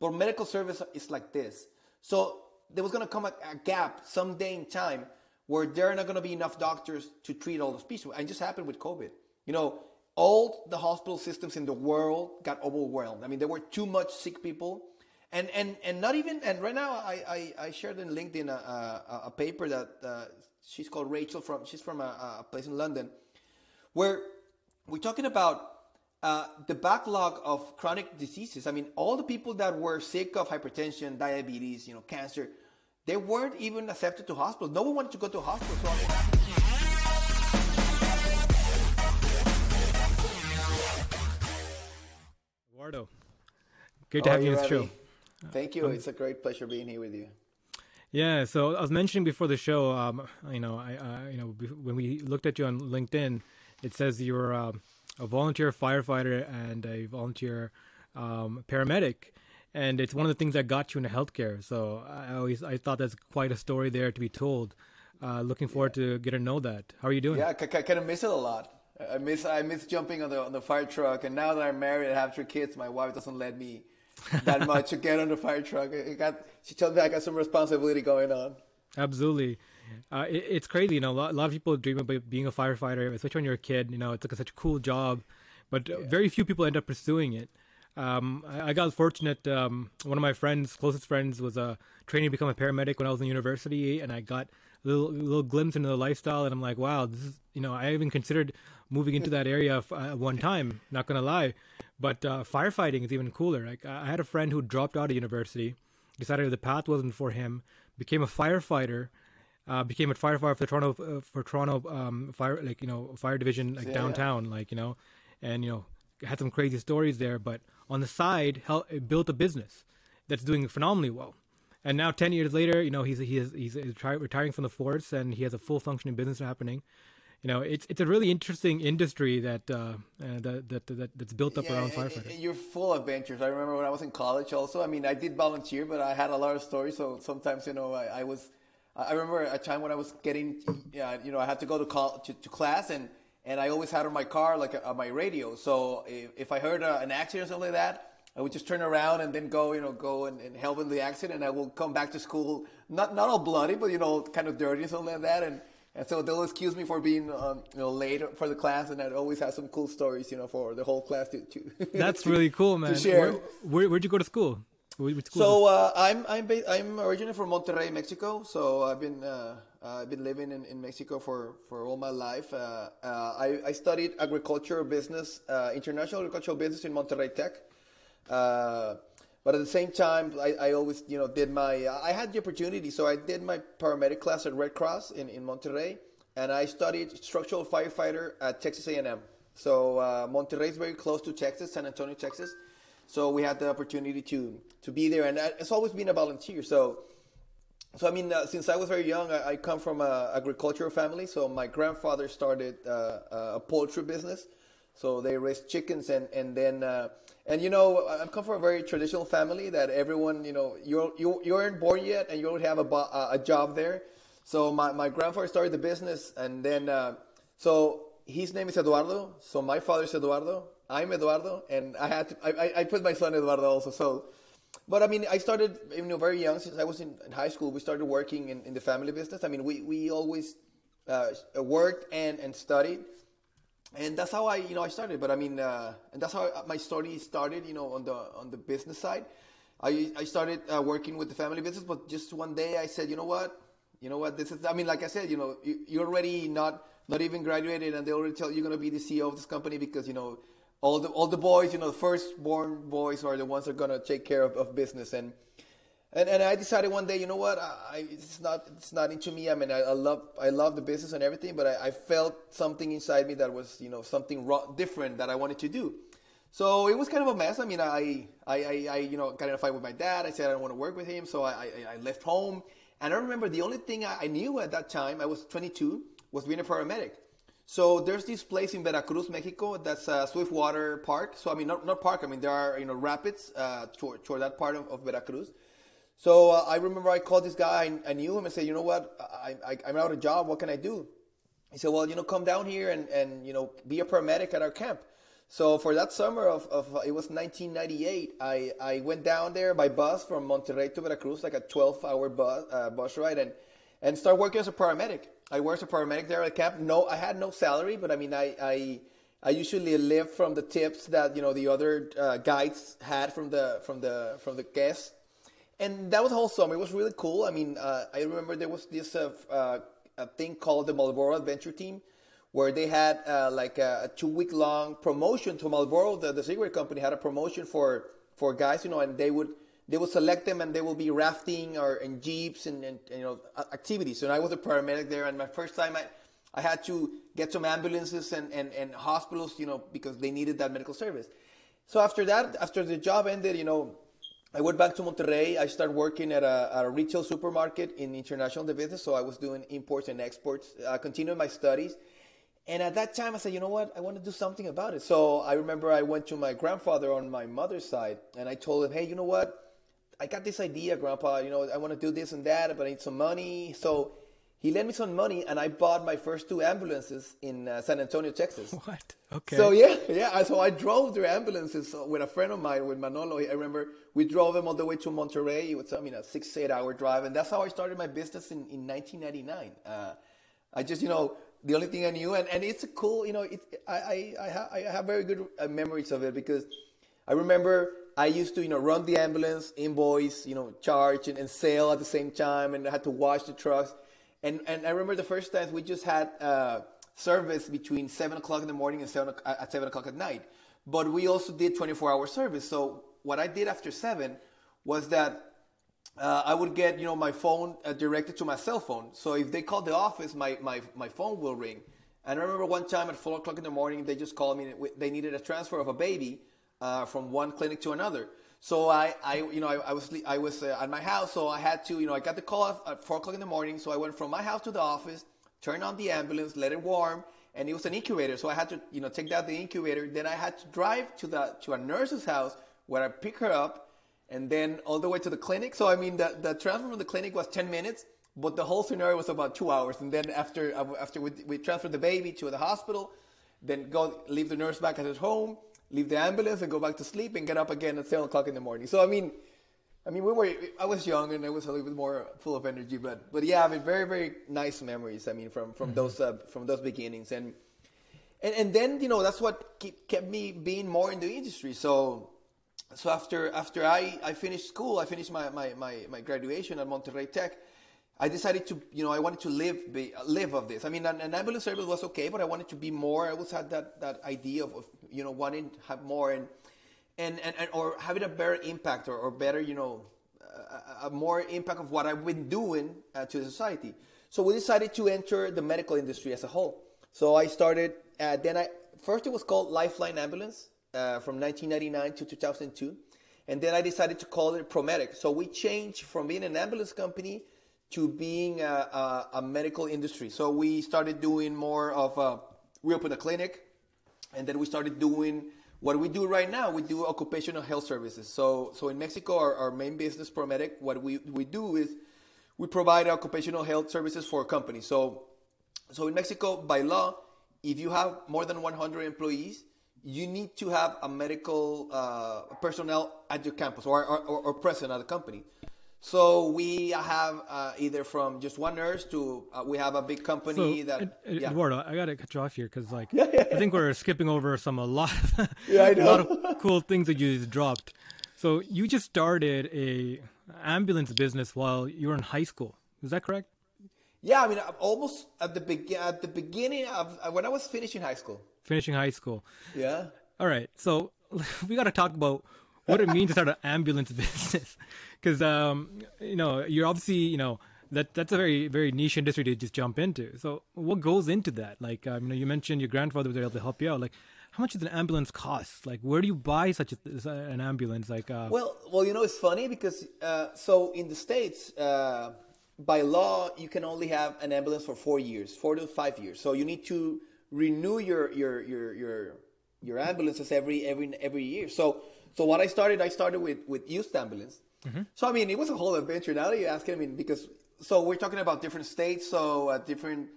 But medical service is like this. So there was going to come a, a gap someday in time where there are not going to be enough doctors to treat all those people. And just happened with COVID. You know, all the hospital systems in the world got overwhelmed. I mean, there were too much sick people. And, and, and not even, and right now I, I, I shared in LinkedIn a, a, a paper that uh, she's called Rachel from, she's from a, a place in London, where we're talking about uh, the backlog of chronic diseases. I mean, all the people that were sick of hypertension, diabetes, you know, cancer, they weren't even accepted to hospitals. No one wanted to go to a hospital. So Eduardo, great to have you on the show. Thank you. Um, it's a great pleasure being here with you. Yeah, so I was mentioning before the show, um, you know, I, uh, you know, when we looked at you on LinkedIn, it says you're uh, a volunteer firefighter and a volunteer um, paramedic, and it's one of the things that got you into healthcare. So I always I thought that's quite a story there to be told. Uh, looking forward yeah. to get to know that. How are you doing? Yeah, I, I kind of miss it a lot. I miss I miss jumping on the on the fire truck, and now that I'm married and have three kids, my wife doesn't let me that much to get on the fire truck. It got she told me I got some responsibility going on. Absolutely. Uh, it, it's crazy, you know. A lot, a lot, of people dream about being a firefighter, especially when you're a kid. You know, it's like such a cool job, but yeah. very few people end up pursuing it. Um, I, I, got fortunate. Um, one of my friends, closest friends, was a training to become a paramedic when I was in university, and I got a little, little glimpse into the lifestyle, and I'm like, wow, this is. You know, I even considered moving into that area uh, one time. Not gonna lie, but uh, firefighting is even cooler. Like I had a friend who dropped out of university, decided the path wasn't for him, became a firefighter, uh, became a firefighter for Toronto uh, for Toronto um, fire like you know fire division like yeah, downtown, yeah. like you know, and you know had some crazy stories there. But on the side, helped, built a business that's doing phenomenally well. And now, ten years later, you know he's he's he's, he's retiring from the force, and he has a full functioning business happening you know, it's it's a really interesting industry that uh, uh, that, that, that that's built up yeah, around firefighting. You're full of adventures. I remember when I was in college. Also, I mean, I did volunteer, but I had a lot of stories. So sometimes, you know, I, I was. I remember a time when I was getting, yeah, you know, I had to go to, call, to, to class, and and I always had on my car like a, my radio. So if, if I heard a, an accident or something like that, I would just turn around and then go, you know, go and, and help in the accident. And I will come back to school, not not all bloody, but you know, kind of dirty or something like that. And and so they'll excuse me for being, um, you know, late for the class, and I'd always have some cool stories, you know, for the whole class to. to That's really cool, man. To share. Where, where, would you go to school? So uh, I'm I'm ba- I'm originally from Monterrey, Mexico. So I've been uh, uh, I've been living in, in Mexico for, for all my life. Uh, uh, I, I studied agricultural business, uh, international agricultural business in Monterrey Tech. But at the same time, I, I always, you know, did my, I had the opportunity. So I did my paramedic class at Red Cross in, in Monterrey, and I studied structural firefighter at Texas A&M. So uh, Monterrey is very close to Texas, San Antonio, Texas. So we had the opportunity to to be there, and it's always been a volunteer. So, so I mean, uh, since I was very young, I, I come from a agricultural family. So my grandfather started uh, a poultry business. So they raised chickens, and and then uh, and you know, I come from a very traditional family that everyone, you know, you're you, you aren't born yet, and you don't have a a job there. So my, my grandfather started the business, and then uh, so his name is Eduardo. So my father is Eduardo. I'm Eduardo, and I had to, I, I put my son Eduardo also. So, but I mean, I started you know very young since I was in, in high school. We started working in, in the family business. I mean, we we always uh, worked and and studied and that's how I, you know, I started. But I mean, uh, and that's how my story started. You know, on the on the business side, I I started uh, working with the family business. But just one day, I said, you know what, you know what, this is. I mean, like I said, you know, you, you're already not not even graduated, and they already tell you you're gonna be the CEO of this company because you know all the all the boys, you know, the firstborn boys are the ones that are gonna take care of, of business and and and I decided one day, you know what, I, it's not it's not into me. I mean, I, I love I love the business and everything, but I, I, felt something inside me that was you know something different that I wanted to do. So it was kind of a mess. I mean, I I, I, you know got in a fight with my dad. I said I don't want to work with him, so I, I, left home. And I remember the only thing I knew at that time, I was 22, was being a paramedic. So there's this place in Veracruz, Mexico, that's a Swiftwater Park. So I mean, not, not park. I mean, there are you know rapids uh, toward, toward that part of, of Veracruz. So uh, I remember I called this guy. I, I knew him and said, you know what? I, I, I'm out of job. What can I do? He said, well, you know, come down here and, and you know, be a paramedic at our camp. So for that summer of, of it was 1998, I, I went down there by bus from Monterrey to Veracruz, like a 12 hour bus, uh, bus ride, and, and start working as a paramedic. I worked as a paramedic there at camp. No, I had no salary, but I mean, I, I, I usually lived from the tips that you know the other uh, guides had from the from the from the guests, and that was summer. It was really cool. I mean, uh, I remember there was this uh, uh a thing called the Marlboro Adventure Team, where they had uh, like a, a, two week long promotion to Marlboro. The, the cigarette company had a promotion for for guys, you know, and they would they will select them and they will be rafting or in jeeps and, and, and you know activities. And I was a paramedic there, and my first time I I had to get some ambulances and, and, and hospitals, you know, because they needed that medical service. So after that, after the job ended, you know, I went back to Monterrey. I started working at a, at a retail supermarket in international business. So I was doing imports and exports. Uh, I continued my studies. And at that time, I said, you know what? I want to do something about it. So I remember I went to my grandfather on my mother's side and I told him, hey, you know what? I got this idea, Grandpa. You know, I want to do this and that, but I need some money. So he lent me some money and I bought my first two ambulances in uh, San Antonio, Texas. What? Okay. So yeah, yeah. So I drove their ambulances with a friend of mine, with Manolo. I remember we drove them all the way to Monterrey. It was I mean a six eight hour drive, and that's how I started my business in, in 1999. Uh, I just you know the only thing I knew, and, and it's a cool you know it, I I I, ha- I have very good uh, memories of it because I remember I used to, you know, run the ambulance, invoice, you know, charge and, and sell at the same time, and I had to wash the trucks. And and I remember the first times we just had uh, service between seven o'clock in the morning and seven at seven o'clock at night. But we also did 24 hour service. So what I did after seven was that uh, I would get you know my phone uh, directed to my cell phone. So if they called the office, my, my, my phone will ring. And I remember one time at four o'clock in the morning, they just called me. They needed a transfer of a baby uh, from one clinic to another. So I, I you know, I, I was I was uh, at my house, so I had to, you know, I got the call at four o'clock in the morning. So I went from my house to the office, turned on the ambulance, let it warm, and it was an incubator. So I had to, you know, take out the incubator. Then I had to drive to the to a nurse's house where I pick her up, and then all the way to the clinic. So I mean, the the transfer from the clinic was ten minutes, but the whole scenario was about two hours. And then after after we, we transferred the baby to the hospital, then go leave the nurse back at his home leave the ambulance and go back to sleep and get up again at seven o'clock in the morning. So I mean, I mean, we were. I was young and I was a little bit more full of energy, but but yeah, I mean, very very nice memories. I mean, from from mm-hmm. those uh, from those beginnings and. And, and then you know that's what keep, kept me being more in the industry. So so after after I, I finished school, I finished my, my, my, my graduation at Monterrey Tech. I decided to, you know, I wanted to live be, live of this. I mean, an, an, ambulance service was okay, but I wanted to be more. I always had that, that idea of, of you know, wanting to have more and, and, and, and or having a better impact or, or better, you know, a, a, more impact of what I've been doing uh, to society. So we decided to enter the medical industry as a whole. So I started, uh, then I, first it was called Lifeline Ambulance uh, from 1999 to 2002. And then I decided to call it ProMedic. So we changed from being an ambulance company to being a, a, a, medical industry. So we started doing more of a, we opened a clinic, and then we started doing what we do right now. We do occupational health services. So so in Mexico, our, our main business, ProMedic, what we, we do is we provide occupational health services for companies. So so in Mexico, by law, if you have more than 100 employees, you need to have a medical uh, personnel at your campus or, or, or present at the company. So we have uh, either from just one nurse to uh, we have a big company so, that. Ed, yeah. Eduardo, I gotta cut you off here because like yeah, yeah, I think we're skipping over some a lot of yeah, a lot of cool things that you just dropped. So you just started a ambulance business while you were in high school. Is that correct? Yeah, I mean, almost at the be- at the beginning of when I was finishing high school. Finishing high school. Yeah. All right, so we got to talk about what it means to start an ambulance business because um, you know you're obviously you know that that's a very very niche industry to just jump into. So what goes into that? Like um, you know you mentioned your grandfather was able to help you out. Like how much does an ambulance cost? Like where do you buy such a, an ambulance? Like uh, well well you know it's funny because uh, so in the states. Uh, by law, you can only have an ambulance for four years, four to five years. So you need to renew your your your your your ambulances every every every year. So so what I started, I started with with used ambulance, Mm-hmm. So I mean, it was a whole adventure. Now that you ask, I mean, because so we're talking about different states, so uh, different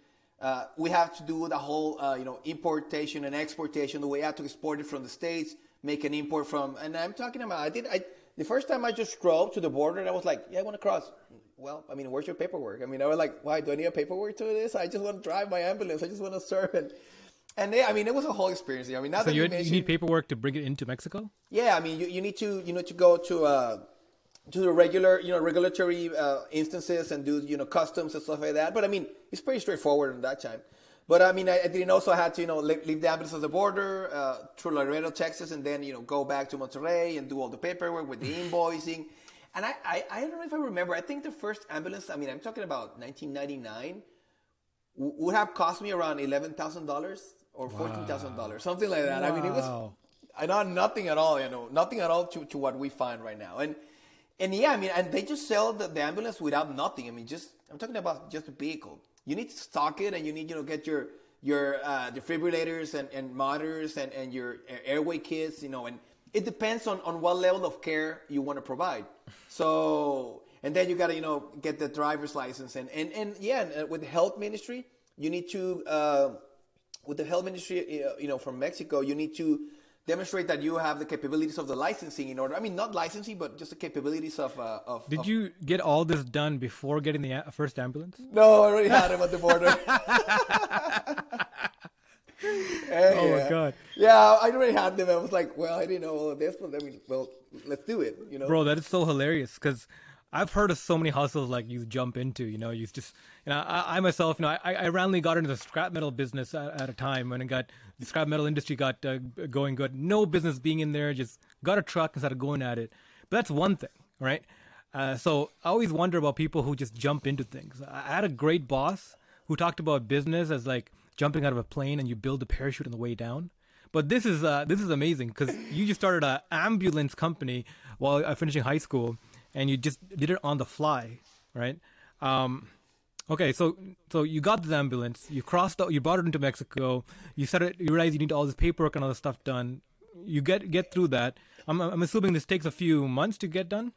Uh, we have to do the whole, uh, you know, importation and exportation. The way I had to export it from the states, make an import from, and I'm talking about. I did. I the first time I just drove to the border, and I was like, yeah, I want to cross. Well, I mean, where's your paperwork? I mean, I was like, why do I need a paperwork to this? I just want to drive my ambulance. I just want to serve and. And they, I mean, it was a whole experience. I mean, now So that you, you, you need paperwork to bring it into Mexico. yeah, I mean, you, you need to you need to go to uh, to the regular you know regulatory uh, instances and do you know customs and stuff like that. But I mean, it's pretty straightforward in that time. But I mean, I, I didn't also had to you know leave, leave the ambulance at the border uh, through Laredo, Texas, and then you know go back to Monterrey and do all the paperwork with the invoicing. And I, I I don't know if I remember. I think the first ambulance. I mean, I'm talking about 1999 would have cost me around eleven thousand dollars or fourteen thousand dollars, something like that. I mean, it was Wow. I know nothing at all, you know, nothing at all to, to what we find right now. And and yeah, I mean, and they just sell the, the ambulance without nothing. I mean, just I'm talking about just a vehicle. You need to stock it, and you need you know get your your uh, defibrillators and, and monitors and, and your airway kits, you know, and it depends on, on what level of care you want to provide. So and then you got to you know get the driver's license and and, and yeah, and, uh, with the health ministry, you need to. Uh, with the health ministry, uh, you know, from Mexico, you need to demonstrate that you have the capabilities of the licensing in order. I mean, not licensing, but just the capabilities of. Uh, of Did of- you get all this done before getting the first ambulance? No, I already had him at the border. Oh my god, Yeah, I already had them. I was like, well, I didn't know all of this, but I mean, well, let's do it. You know, bro, that is so hilarious because I've heard of so many hustles like you jump into. You know, you just, you know, I, I myself, you know, I, I randomly got into the scrap metal business at, at a time when it got the scrap metal industry got uh, going good. No business being in there, just got a truck and started going at it. But that's one thing, right? Uh, so I always wonder about people who just jump into things. I had a great boss who talked about business as like jumping out of a plane and you build a parachute on the way down. But this is uh, this is amazing because you just started an ambulance company while uh, finishing high school, and you just did it on the fly, right? Um, okay, so so you got the ambulance, you crossed, out, you brought it into Mexico, you it, you realize you need all this paperwork and all this stuff done. You get get through that. I'm I'm assuming this takes a few months to get done.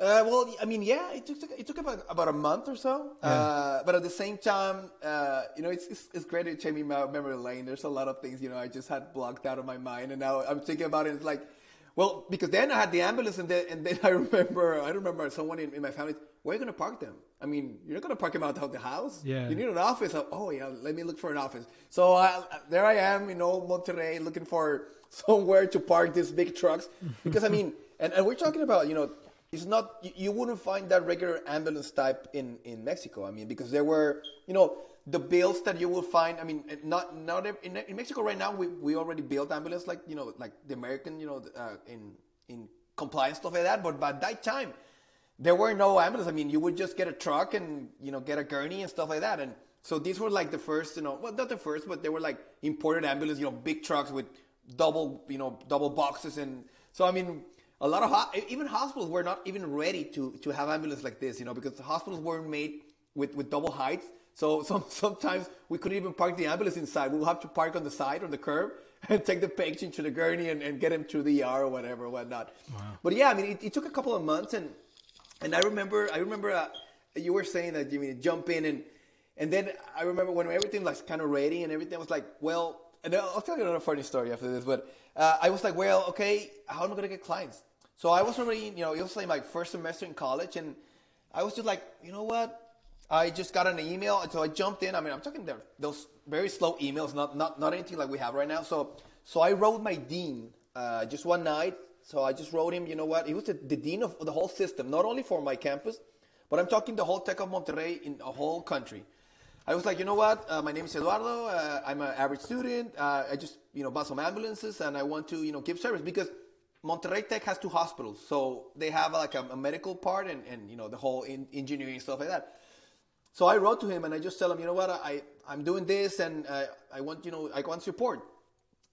Uh, well, I mean, yeah, it took it took about, about a month or so. Uh, but at the same time, uh, you know, it's, it's it's great to take me my memory lane. There's a lot of things you know I just had blocked out of my mind, and now I'm thinking about it. It's like, well, because then I had the ambulance, and then and then I remember I remember someone in, in my family. Where are you gonna park them? I mean, you're not gonna park them out of the house. Yeah. You need an office. Oh yeah, let me look for an office. So I, there I am, you know, Monterrey, looking for somewhere to park these big trucks because I mean, and, and we're talking about you know it's not you, you wouldn't find that regular ambulance type in in Mexico. I mean, because there were you know the bills that you will find. I mean, not not in, in Mexico right now. We, we already built ambulance like you know like the American you know uh, in in compliance stuff like that. But by that time, there were no ambulances. I mean, you would just get a truck and you know get a gurney and stuff like that. And so these were like the first, you know, well not the first, but they were like imported ambulances you know, big trucks with double, you know, double boxes. And so I mean, a lot of ho- even hospitals were not even ready to to have ambulances like this, you know, because the hospitals weren't made with with double heights. So some, sometimes we couldn't even park the ambulance inside. We would have to park on the side on the curb and take the patient to the gurney and, and get him to the ER or whatever, whatnot. But yeah, I mean, it, it took a couple of months and and I remember, I remember uh, you were saying that you mean jump in and and then I remember when everything was kind of ready and everything was like, well, and I'll tell you another funny story after this, but uh, I was like, well, okay, how am I gonna get clients? So I was already, you know, it was like my first semester in college, and I was just like, you know what? I just got an email, so I jumped in. I mean, I'm talking there, those very slow emails, not not not anything like we have right now. So so I wrote my dean uh, just one night. So I just wrote him, you know what? He was the, the dean of the whole system, not only for my campus, but I'm talking the whole Tech of Monterrey in the whole country. I was like, you know what? Uh, my name is Eduardo. Uh, I'm an average student. Uh, I just, you know, bought some ambulances and I want to, you know, give service because Monterrey Tech has two hospitals. So they have like a, a medical part and, and, you know, the whole in, engineering stuff like that. So I wrote to him and I just tell him, you know what? I, I'm doing this and uh, I want, you know, I want support.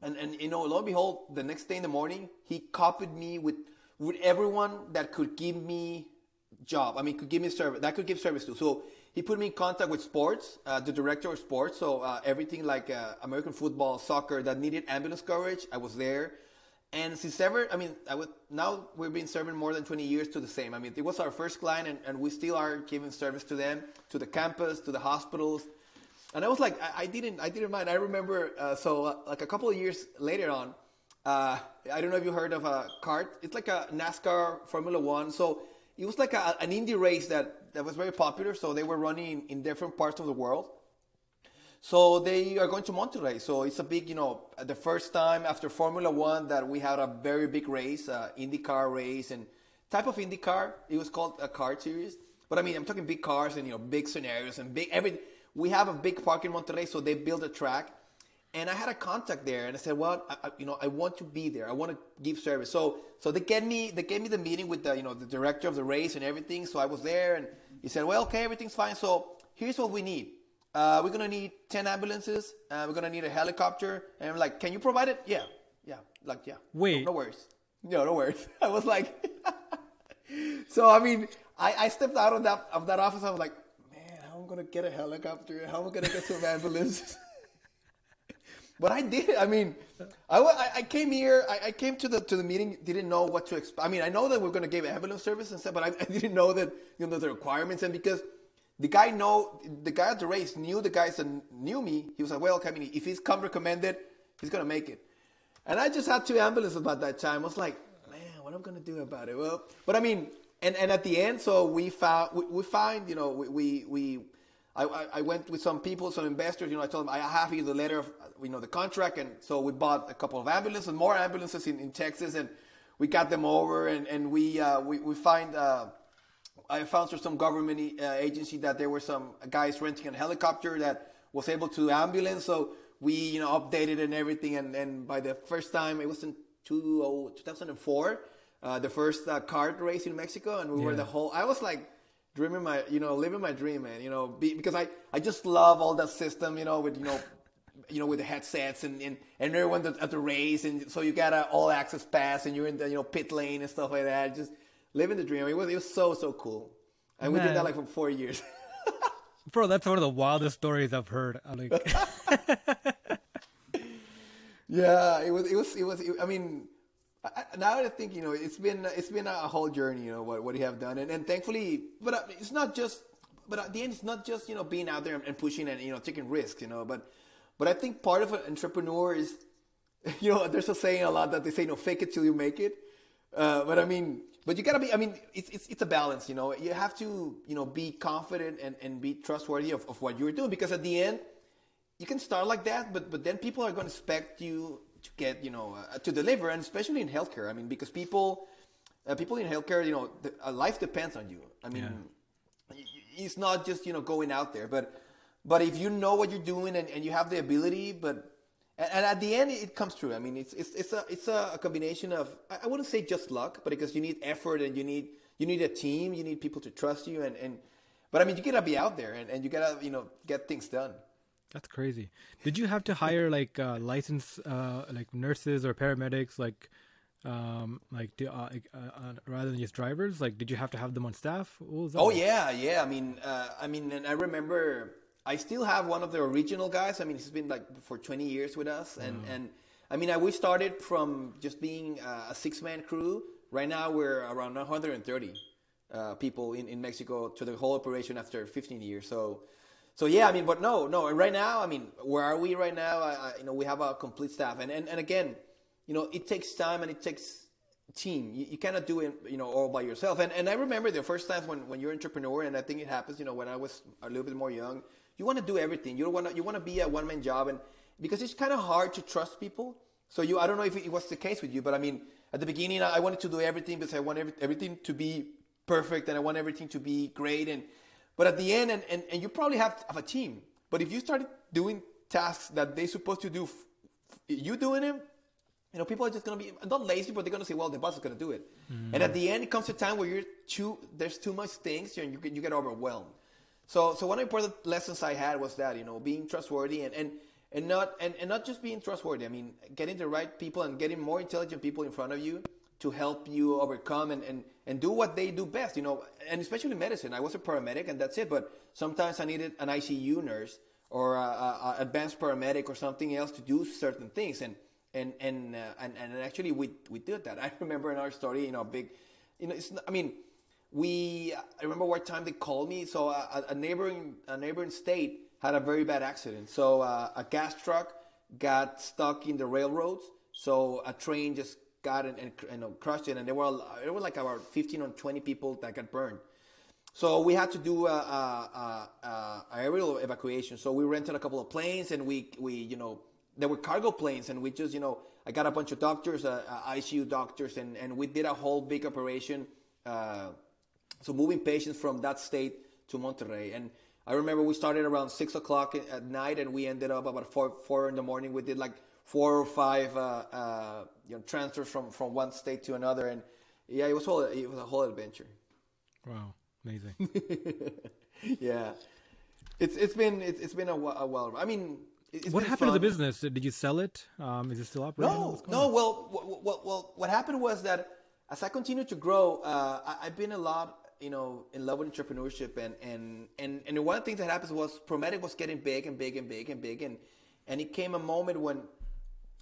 And, and, you know, lo and behold, the next day in the morning, he copied me with, with everyone that could give me job. I mean, could give me service. That could give service to. So he put me in contact with sports, uh, the director of sports. So uh, everything like uh, American football, soccer that needed ambulance coverage, I was there. And since ever, I mean, I would now we've been serving more than 20 years to the same. I mean, it was our first client, and, and we still are giving service to them, to the campus, to the hospitals. and I was like, I, I didn't, I didn't mind. I remember, uh, so uh, like a couple of years later on, uh, I don't know if you heard of a CART. It's like a NASCAR Formula One. So it was like a, an Indy race that that was very popular. So they were running in different parts of the world. So they are going to Monterrey. So it's a big, you know, the first time after Formula One that we had a very big race, uh, IndyCar race, and type of IndyCar. It was called a car series. But I mean, I'm talking big cars and you know, big scenarios and big every. We have a big park in Monterrey, so they built a track. And I had a contact there, and I said, "Well, I, you know, I want to be there. I want to give service." So, so they get me, they gave me the meeting with the, you know, the director of the race and everything. So I was there, and he said, "Well, okay, everything's fine. So here's what we need. Uh, we're gonna need 10 ambulances. Uh, we're gonna need a helicopter. And I'm like, can you provide it? Yeah, yeah, like yeah. Wait, no, no worries. No, no worries. I was like, so I mean, I, I stepped out of that of that office. I was like, man, how am I gonna get a helicopter? How am I gonna get some ambulances? but I did. I mean, I, I came here. I, I, came to the to the meeting. Didn't know what to expect. I mean, I know that we're gonna give ambulance service and stuff, but I, I didn't know that you know the requirements and because the guy know the guy at the race knew the guys that knew me. He was like, well, I if he's come recommended, he's gonna make it. And I just had two ambulances about that time. I was like, man, what am I gonna do about it? Well, but I mean, and and at the end, so we found we, we find you know we we. we I, I went with some people, some investors. You know, I told them I have here the letter of you know the contract, and so we bought a couple of ambulances, more ambulances in, in Texas, and we got them over, and and we uh, we we find uh, I found through some government uh, agency that there were some guys renting a helicopter that was able to ambulance. So we, you know, updated and everything. And, and by the first time, it was in two, 2004, uh, the first uh, CART race in Mexico. And we yeah. were the whole, I was like dreaming my, you know, living my dream, man, you know, be, because I, I just love all that system, you know, with, you know, you know, with the headsets and, and, and everyone at the race. And so you got a all access pass and you're in the, you know, pit lane and stuff like that. Just, living the dream. It was it was so so cool, and Man. we did that like for four years. Bro, that's one of the wildest stories I've heard. I'm like, yeah, it was it was it was. It, I mean, I, now I think you know it's been it's been a whole journey. You know what what you have done, and and thankfully, but uh, it's not just. But at the end, it's not just you know being out there and pushing and you know taking risks. You know, but but I think part of an entrepreneur is, you know, there's a saying a lot that they say, you know, fake it till you make it. Uh, but I mean, but you gotta be. I mean, it's, it's it's a balance. You know, you have to you know be confident and, and be trustworthy of, of what you're doing because at the end, you can start like that, but but then people are going to expect you to get you know uh, to deliver, and especially in healthcare. I mean, because people uh, people in healthcare, you know, the, uh, life depends on you. I mean, yeah. it's not just you know going out there, but but if you know what you're doing and, and you have the ability, but and, at the end it comes true. I mean, it's it's it's a it's a combination of I wouldn't say just luck, but because you need effort and you need you need a team, you need people to trust you, and and but I mean, you gotta be out there and, and you gotta you know get things done. That's crazy. Did you have to hire like uh, licensed uh, like nurses or paramedics like? um like do, uh, uh, uh, rather than just drivers like did you have to have them on staff oh yeah yeah i mean uh, i mean and i remember I still have one of the original guys. I mean, he's been like for 20 years with us, and mm. and I mean, I, we started from just being a six man crew. Right now, we're around 130 uh, people in, in Mexico to the whole operation after 15 years. So, so yeah, I mean, but no, no. And right now, I mean, where are we right now? I, I, you know, we have a complete staff, and, and and again, you know, it takes time and it takes team. You, you, cannot do it, you know, all by yourself. And and I remember the first times when when you're an entrepreneur, and I think it happens, you know, when I was a little bit more young you want to do everything. You want to you want to be a one man job, and because it's kind of hard to trust people. So you, I don't know if it was the case with you, but I mean, at the beginning, I wanted to do everything because I want every, everything to be perfect and I want everything to be great. And but at the end, and, and, and you probably have, have a team. But if you started doing tasks that they're supposed to do, you doing them, you know, people are just gonna be not lazy, but they're gonna say, "Well, the boss is gonna do it." Mm-hmm. And at the end, it comes a time where you're too there's too much things, and you you get overwhelmed. So, so one important lessons I had was that you know being trustworthy and and and not and, and not just being trustworthy. I mean, getting the right people and getting more intelligent people in front of you to help you overcome and, and, and do what they do best, you know, and especially medicine. I was a paramedic and that's it, but sometimes I needed an ICU nurse or a, a, advanced paramedic or something else to do certain things. And, and, and, uh, and, and actually we, we did that. I remember in our story, you know, big, you know, it's, I mean, we I remember what time they called me. So a, a neighboring a neighboring state had a very bad accident. So uh, a gas truck got stuck in the railroads. So a train just got and, and know, crushed it, and there were there were like about 15 or 20 people that got burned. So we had to do a, a, a, a aerial evacuation. So we rented a couple of planes, and we we you know there were cargo planes, and we just you know I got a bunch of doctors, uh ICU doctors, and and we did a whole big operation. Uh, so moving patients from that state to Monterrey, and I remember we started around six o'clock at night, and we ended up about four four in the morning. We did like four or five uh, uh, you know transfers from from one state to another, and yeah, it was whole it was a whole adventure. Wow. Amazing. yeah, it's it's been it's, it's been a, a while. I mean, what happened fun. to the business? Did you sell it? Um, is it still operating? No, no. Well, well, well, what happened was that as I continued to grow, uh, I, have been a lot, you know, in love with entrepreneurship, and and and and one of the things that happened was Promedic was getting big and big and big and big, and and it came a moment when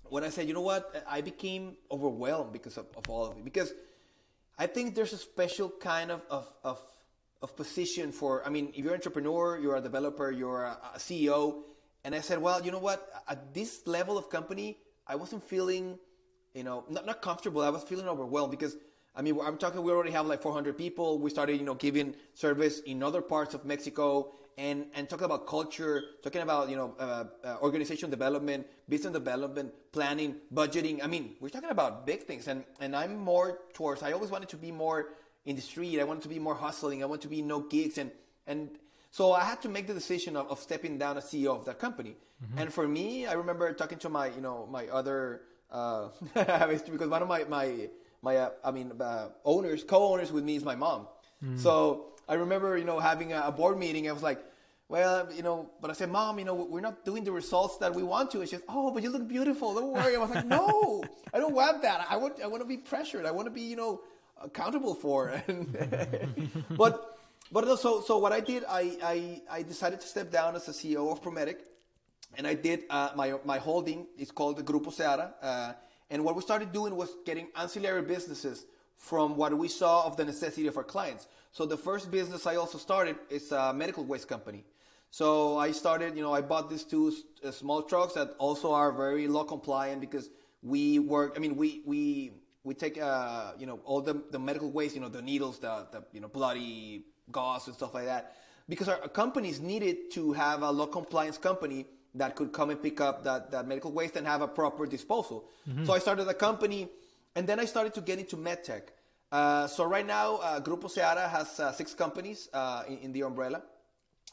when I said, you know what, I became overwhelmed because of, of all of it because. I think there's a special kind of, of, of of position for i mean if you're an entrepreneur you're a developer you're a, a ceo and i said well you know what at this level of company i wasn't feeling you know not, not comfortable i was feeling overwhelmed because i mean i'm talking we already have like 400 people we started you know giving service in other parts of mexico and and talking about culture talking about you know uh, uh, organization development business development planning budgeting i mean we're talking about big things and and i'm more towards i always wanted to be more in the street. I wanted to be more hustling. I wanted to be no gigs. And, and so I had to make the decision of, of stepping down as CEO of that company. Mm-hmm. And for me, I remember talking to my, you know, my other, uh, because one of my, my, my, uh, I mean, uh, owners, co-owners with me is my mom. Mm. So I remember, you know, having a, a board meeting. I was like, well, you know, but I said, Mom, you know, we're not doing the results that we want to. It's just, oh, but you look beautiful. Don't worry. I was like, no, I don't want that. I want, I want to be pressured. I want to be, you know, accountable for. but but so so what I did, I, I I decided to step down as a CEO of Promedic, and I did uh, my my holding is called the Grupo Seara, uh, and what we started doing was getting ancillary businesses from what we saw of the necessity of our clients. So the first business I also started is a medical waste company. So I started, you know, I bought these two uh, small trucks that also are very law compliant because we work. I mean, we we we take uh, you know all the, the medical waste, you know the needles, the, the you know bloody gauze and stuff like that, because our companies needed to have a law compliance company that could come and pick up that, that medical waste and have a proper disposal. Mm-hmm. So I started a company, and then I started to get into medtech. Uh, so right now, uh, Grupo Seara has uh, six companies uh, in, in, the umbrella,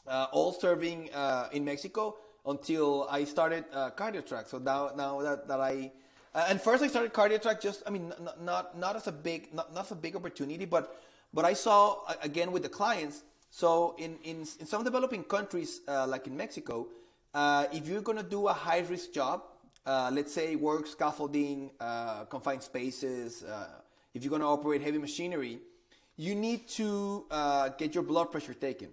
uh, all serving uh, in Mexico until I started uh, CardioTrack. So now, now that, that I uh, and first, I started CardioTrack just, I mean, not not, not as a big not, not as a big opportunity, but but I saw again with the clients. So in in, in some developing countries uh, like in Mexico, uh, if you're gonna do a high risk job, uh, let's say work scaffolding, uh, confined spaces, uh, if you're gonna operate heavy machinery, you need to get your blood pressure taken.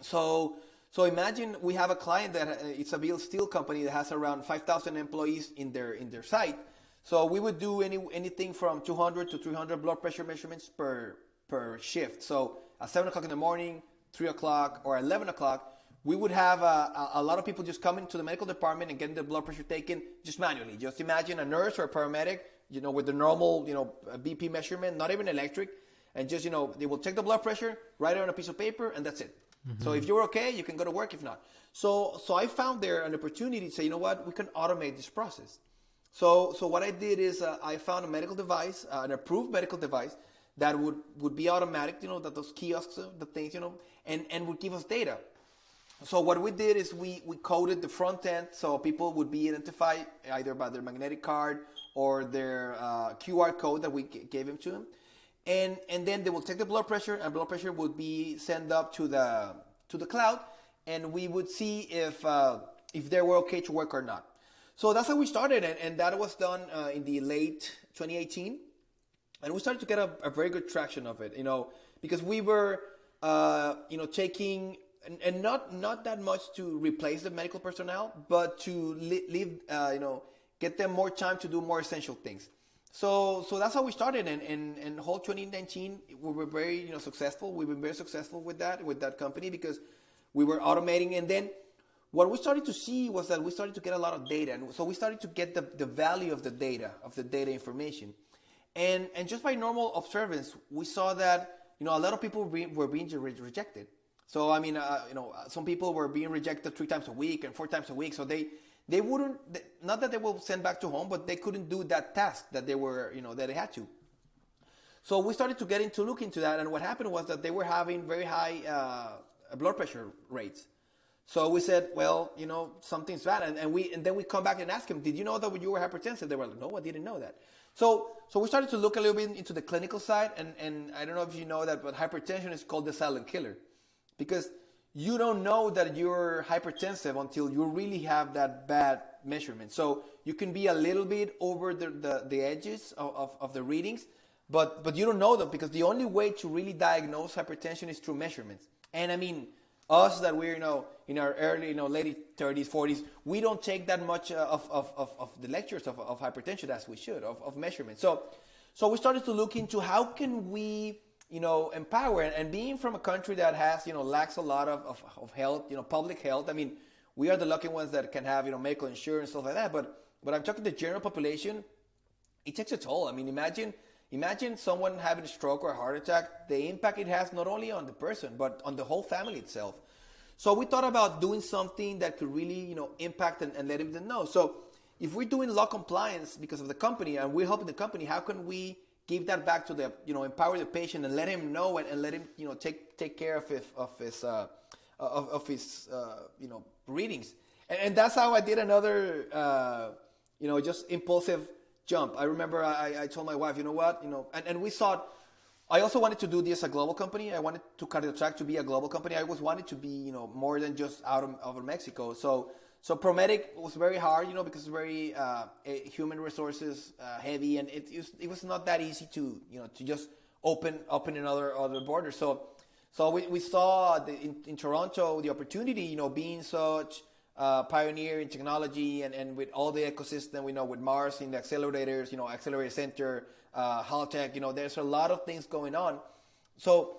So so imagine we have a client that uh, it's a Bill Steel company that has around 5,000 employees in their in their site. So we would do any anything from 200 to 300 blood pressure measurements per per shift. So at seven o'clock in the morning, three o'clock, or 11 o'clock, we would have a, a, lot of people just coming to the medical department and getting the blood pressure taken just manually. Just imagine a nurse or a paramedic, you know, with the normal, you know, BP measurement, not even electric, and just, you know, they will take the blood pressure, write it on a piece of paper, and that's it. Mm-hmm. So if you're okay, you can go to work. If not, so so I found there an opportunity to say, you know what, we can automate this process. So so what I did is uh, I found a medical device, uh, an approved medical device that would would be automatic. You know that those kiosks, uh, the things, you know, and and would give us data. So what we did is we we coded the front end so people would be identified either by their magnetic card or their uh, QR code that we gave them to them. And and then they will take the blood pressure and blood pressure would be sent up to the to the cloud and we would see if uh, if they were okay to work or not. So that's how we started and, and that was done uh, in the late 2018 and we started to get a, a, very good traction of it you know because we were uh, you know taking and, and, not not that much to replace the medical personnel but to li- leave uh, you know get them more time to do more essential things so, so that's how we started, and in, in whole 2019, we were very, you know, successful. We've been very successful with that, with that company, because we were automating, and then what we started to see was that we started to get a lot of data. And so we started to get the, the value of the data, of the data information. And, and just by normal observance, we saw that, you know, a lot of people re- were being re- rejected. So, I mean, uh, you know, some people were being rejected three times a week and four times a week. So they, they wouldn't, not that they will send back to home, but they couldn't do that task that they were, you know, that they had to. So we started to get into look into that, and what happened was that they were having very high uh, blood pressure rates. So we said, well, you know, something's bad, and, and we and then we come back and ask them, did you know that you were hypertensive? They were like, no, I didn't know that. So so we started to look a little bit into the clinical side, and and I don't know if you know that, but hypertension is called the silent killer, because you don't know that you're hypertensive until you really have that bad measurement. So you can be a little bit over the, the, the edges of, of, of the readings, but but you don't know them because the only way to really diagnose hypertension is through measurements. And I mean, us that we're you know in our early you know late 30s 40s we don't take that much uh, of, of, of, of, the lectures of, of hypertension as we should of, of measurements so so we started to look into how can we you know empower and being from a country that has you know lacks a lot of, of, of health you know public health i mean we are the lucky ones that can have you know medical insurance stuff like that but but i'm talking to the general population it takes a toll i mean imagine Imagine someone having a stroke or a heart attack, the impact it has not only on the person, but on the whole family itself. So we thought about doing something that could really, you know, impact and, and let them know. So if we're doing law compliance because of the company and we're helping the company, how can we give that back to the, you know, empower the patient and let him know and, and let him, you know, take take care of his of his uh, of, of his uh, you know readings. And, and, that's how I did another, uh, you know, just impulsive jump. I remember I, I told my wife, you know what, you know, and, and we thought, I also wanted to do this a global company. I wanted to CardioTrack to be a global company. I always wanted to be, you know, more than just out of, of Mexico. So, so Promedic was very hard, you know, because it's very uh, human resources uh, heavy, and it, it, was, not that easy to, you know, to just open open another other border. So, so we, we saw the, in, in Toronto the opportunity, you know, being such uh, pioneer in technology and, and with all the ecosystem we know with Mars in the accelerators, you know, accelerator center, uh, Haltech, you know, there's a lot of things going on. So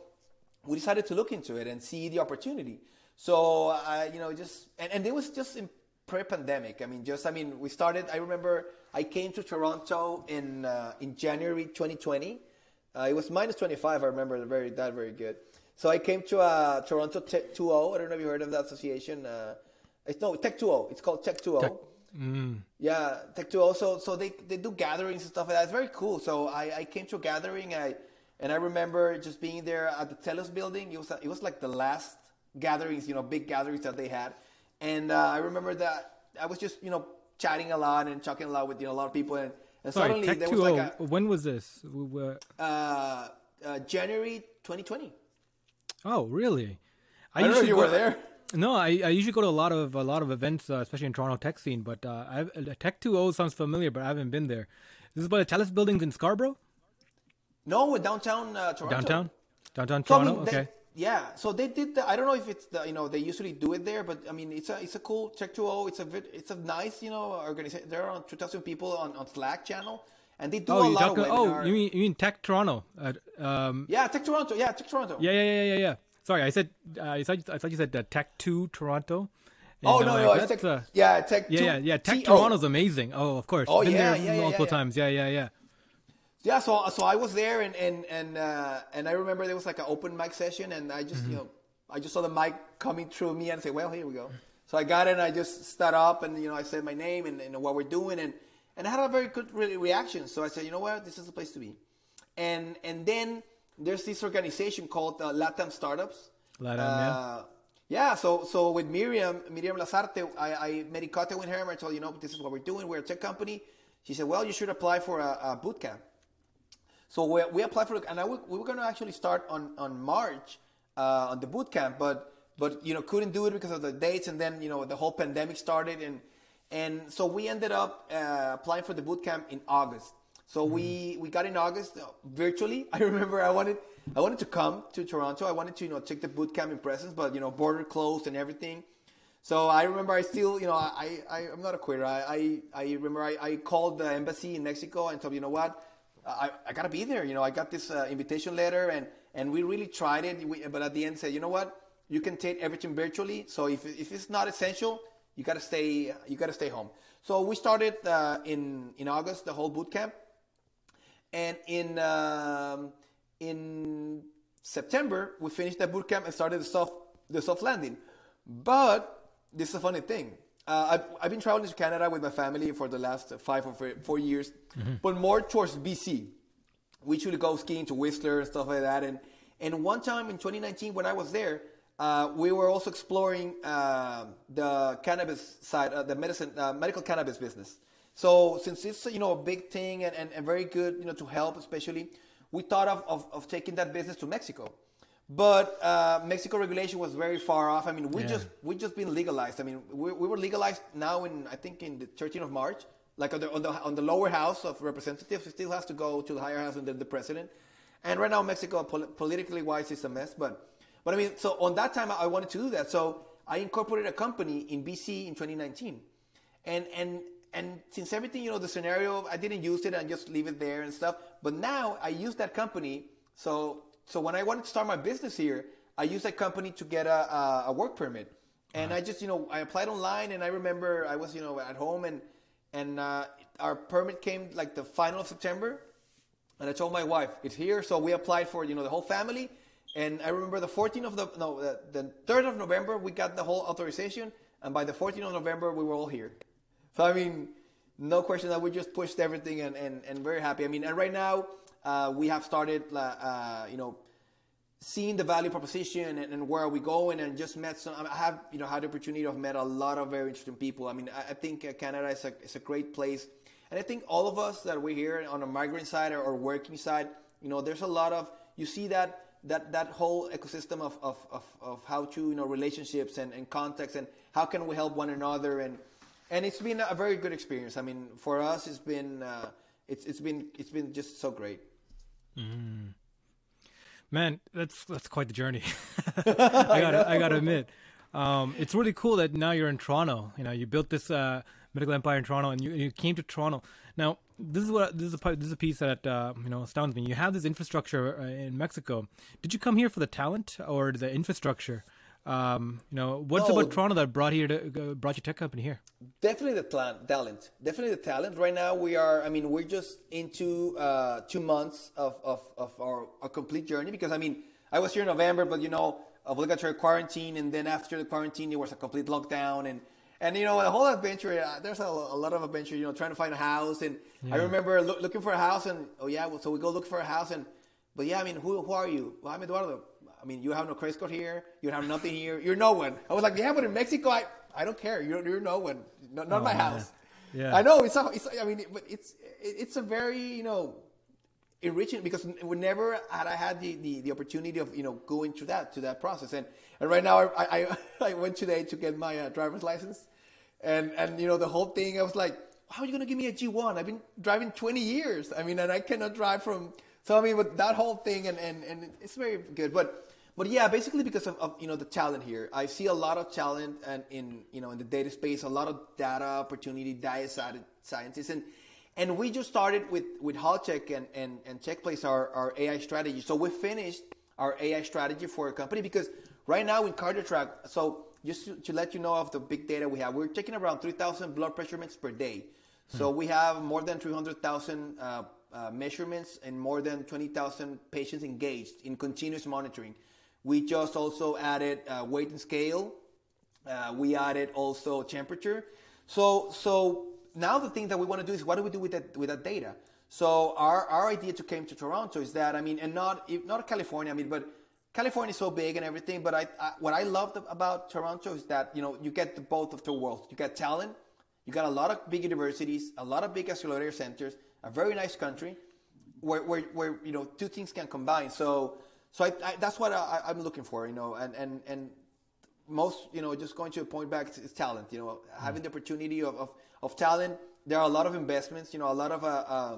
we decided to look into it and see the opportunity. So, uh, you know, just, and, and it was just in pre-pandemic. I mean, just, I mean, we started, I remember I came to Toronto in, uh, in January 2020. Uh, it was minus 25, I remember, very, that very good. So I came to uh, Toronto Tech 2.0. I don't know if you heard of that association. Uh, it's no Tech 2.0. It's called Tech 2.0. Tech, mm. Yeah, Tech 2.0. So so they, they do gatherings and stuff like that. It's very cool. So I, I came to a gathering. I and I remember just being there at the TELUS building. It was it was like the last gatherings, you know, big gatherings that they had. And uh, I remember that I was just you know chatting a lot and talking a lot with you know a lot of people. And, and Sorry, suddenly Tech there was like a, when was this? We were... uh, uh, January 2020. Oh, really? I, I don't know if you go... were there. No, I, I usually go to a lot of a lot of events, uh, especially in Toronto tech scene. But uh, I've, uh, Tech 2.0 sounds familiar, but I haven't been there. This is by the TELUS buildings in Scarborough. No, downtown uh, Toronto. Downtown, downtown Toronto. So, I mean, they, okay. Yeah, so they did. The, I don't know if it's the you know they usually do it there, but I mean it's a it's a cool Tech 2.0. It's a it's a nice you know organization. There are two thousand people on, on Slack channel, and they do oh, a lot talking, of webinars. Oh, you mean you mean Tech Toronto? Uh, um, yeah, Tech Toronto. Yeah, Tech Toronto. Yeah, yeah, yeah, yeah, yeah. Sorry, I said uh, I thought I thought you said uh, Tech Two Toronto. And oh no, no, tech, uh, yeah, Tech. Yeah, yeah, yeah. Tech Toronto's amazing. Oh, of course. Oh Been yeah, there yeah, multiple yeah, times. Yeah, yeah, yeah. Yeah, so so I was there and and and uh, and I remember there was like an open mic session and I just mm-hmm. you know I just saw the mic coming through me and say, well, here we go. So I got it and I just stood up and you know I said my name and, and what we're doing and and I had a very good re- reaction. So I said, you know what, this is the place to be. And and then there's this organization called uh, Latam Startups Latam, yeah. Uh, yeah, so so with Miriam, Miriam Lazarte, I, I made in contact with her and I told you know this is what we're doing. We're a tech company. She said, well, you should apply for a, a boot camp. So we, we applied for it, and I, we were going to actually start on on March uh, on the boot camp, but but you know couldn't do it because of the dates, and then you know the whole pandemic started, and and so we ended up uh, applying for the boot camp in August. So mm-hmm. we we got in August uh, virtually. I remember I wanted I wanted to come to Toronto. I wanted to, you know, take the boot camp in presence, but you know, border closed and everything. So I remember I still, you know, I, I I'm not a quitter. I, I, I remember I, I called the embassy in Mexico and told you know what, I, I gotta be there. You know, I got this uh, invitation letter and and we really tried it. We, but at the end said, you know what, you can take everything virtually. So if, if it's not essential, you gotta stay you gotta stay home. So we started uh, in in August the whole boot camp, and in um, in September we finished the boot camp and started the soft the soft landing. But this is a funny thing. Uh, I've, I've been traveling to Canada with my family for the last five or four years, mm-hmm. but more towards BC. We usually go skiing to Whistler and stuff like that. And and one time in 2019 when I was there, uh, we were also exploring uh, the cannabis side, uh, the medicine, uh, medical cannabis business. So since it's you know a big thing and, and, and very good you know to help especially, we thought of, of, of taking that business to Mexico. But uh, Mexico regulation was very far off. I mean, we yeah. just we just been legalized. I mean, we, we were legalized now in I think in the 13th of March. Like on the, on the on the lower house of representatives, it still has to go to the higher house and then the president. And right now, Mexico pol- politically wise is a mess, but but I mean, so on that time, I wanted to do that. So I incorporated a company in BC in 2019, and and and since everything, you know, the scenario, I didn't use it and just leave it there and stuff. But now I use that company. So so when I wanted to start my business here, I used that company to get a a, a work permit, and I just you know I applied online, and I remember I was you know at home and and uh, our permit came like the final of September, and I told my wife it's here. So we applied for you know the whole family and I remember the 14th of the no the, the 3rd of November we got the whole authorization, and by the 14th of November we were all here. So I mean, no question that we just pushed everything and and, and very happy. I mean, and right now uh, we have started uh, you know seeing the value proposition and, and, where are we going and just met some i have you know had the opportunity of met a lot of very interesting people i mean i, I think uh, canada is a, is a great place and i think all of us that we're here on the migrant side or, or working side you know there's a lot of you see that that that whole ecosystem of, of, of, of how to you know relationships and, and context and how can we help one another and and it's been a very good experience. I mean, for us, it's been uh, it's it's been it's been just so great. Mm. Man, that's that's quite the journey. I got I got to admit, um, it's really cool that now you're in Toronto. You know, you built this uh, medical empire in Toronto, and you you came to Toronto. Now, this is what this is a this is a piece that uh, you know astounds me. You have this infrastructure uh, in Mexico. Did you come here for the talent or the infrastructure? Um, you know, what's no, about Toronto that brought here to uh, brought your tech company here? Definitely the talent. Definitely the talent. Right now, we are. I mean, we're just into uh, two months of of, of our, our complete journey because I mean, I was here in November, but you know, obligatory quarantine, and then after the quarantine, it was a complete lockdown and and you know, the whole adventure, uh, there's a, a, lot of adventure, you know, trying to find a house. And yeah. I remember lo- looking for a house, and oh, yeah, well, so we go look for a house. And, but yeah, I mean, who, who are you? Well, I'm Eduardo. I mean, you have no credit card here, you have nothing here, you're no one. I was like, yeah, but in Mexico, I, I don't care. You're, you're no one. not oh, my house. Yeah. yeah. I know. It's, a, it's, I mean, but it's, it's a very, you know, enriching because whenever had I had the, the, the, opportunity of you know going through that to that process and, and right now I, I, I went today to get my uh, driver's license and and you know the whole thing I was like how are you gonna give me a G1 I've been driving 20 years I mean and I cannot drive from so I mean with that whole thing and and, and it's very good but but yeah basically because of, of you know the talent here I see a lot of talent and in you know in the data space a lot of data opportunity data scientists and and we just started with, with Haltech and, and, and TechPlace, our, our AI strategy. So we finished our AI strategy for a company because right now in CardioTrack, so just to, to, let you know of the big data we have, we're taking around 3,000 blood measurements per day. So hmm. we have more than 300,000 uh, uh, measurements and more than 20,000 patients engaged in continuous monitoring. We just also added uh, weight and scale. Uh, we added also temperature. So, so now the thing that we want to do is what do we do with that with that data? So our, our idea to came to Toronto is that I mean, and not not California. I mean, but California is so big and everything. But I, I what I loved about Toronto is that you know you get the both of the worlds. You get talent. You got a lot of big universities, a lot of big accelerator centers, a very nice country, where, where, where you know two things can combine. So so I, I, that's what I, am looking for. You know, and and and most you know just going to a point back is talent. You know, having the opportunity of, of of talent. There are a lot of investments, you know, a lot of, uh, uh,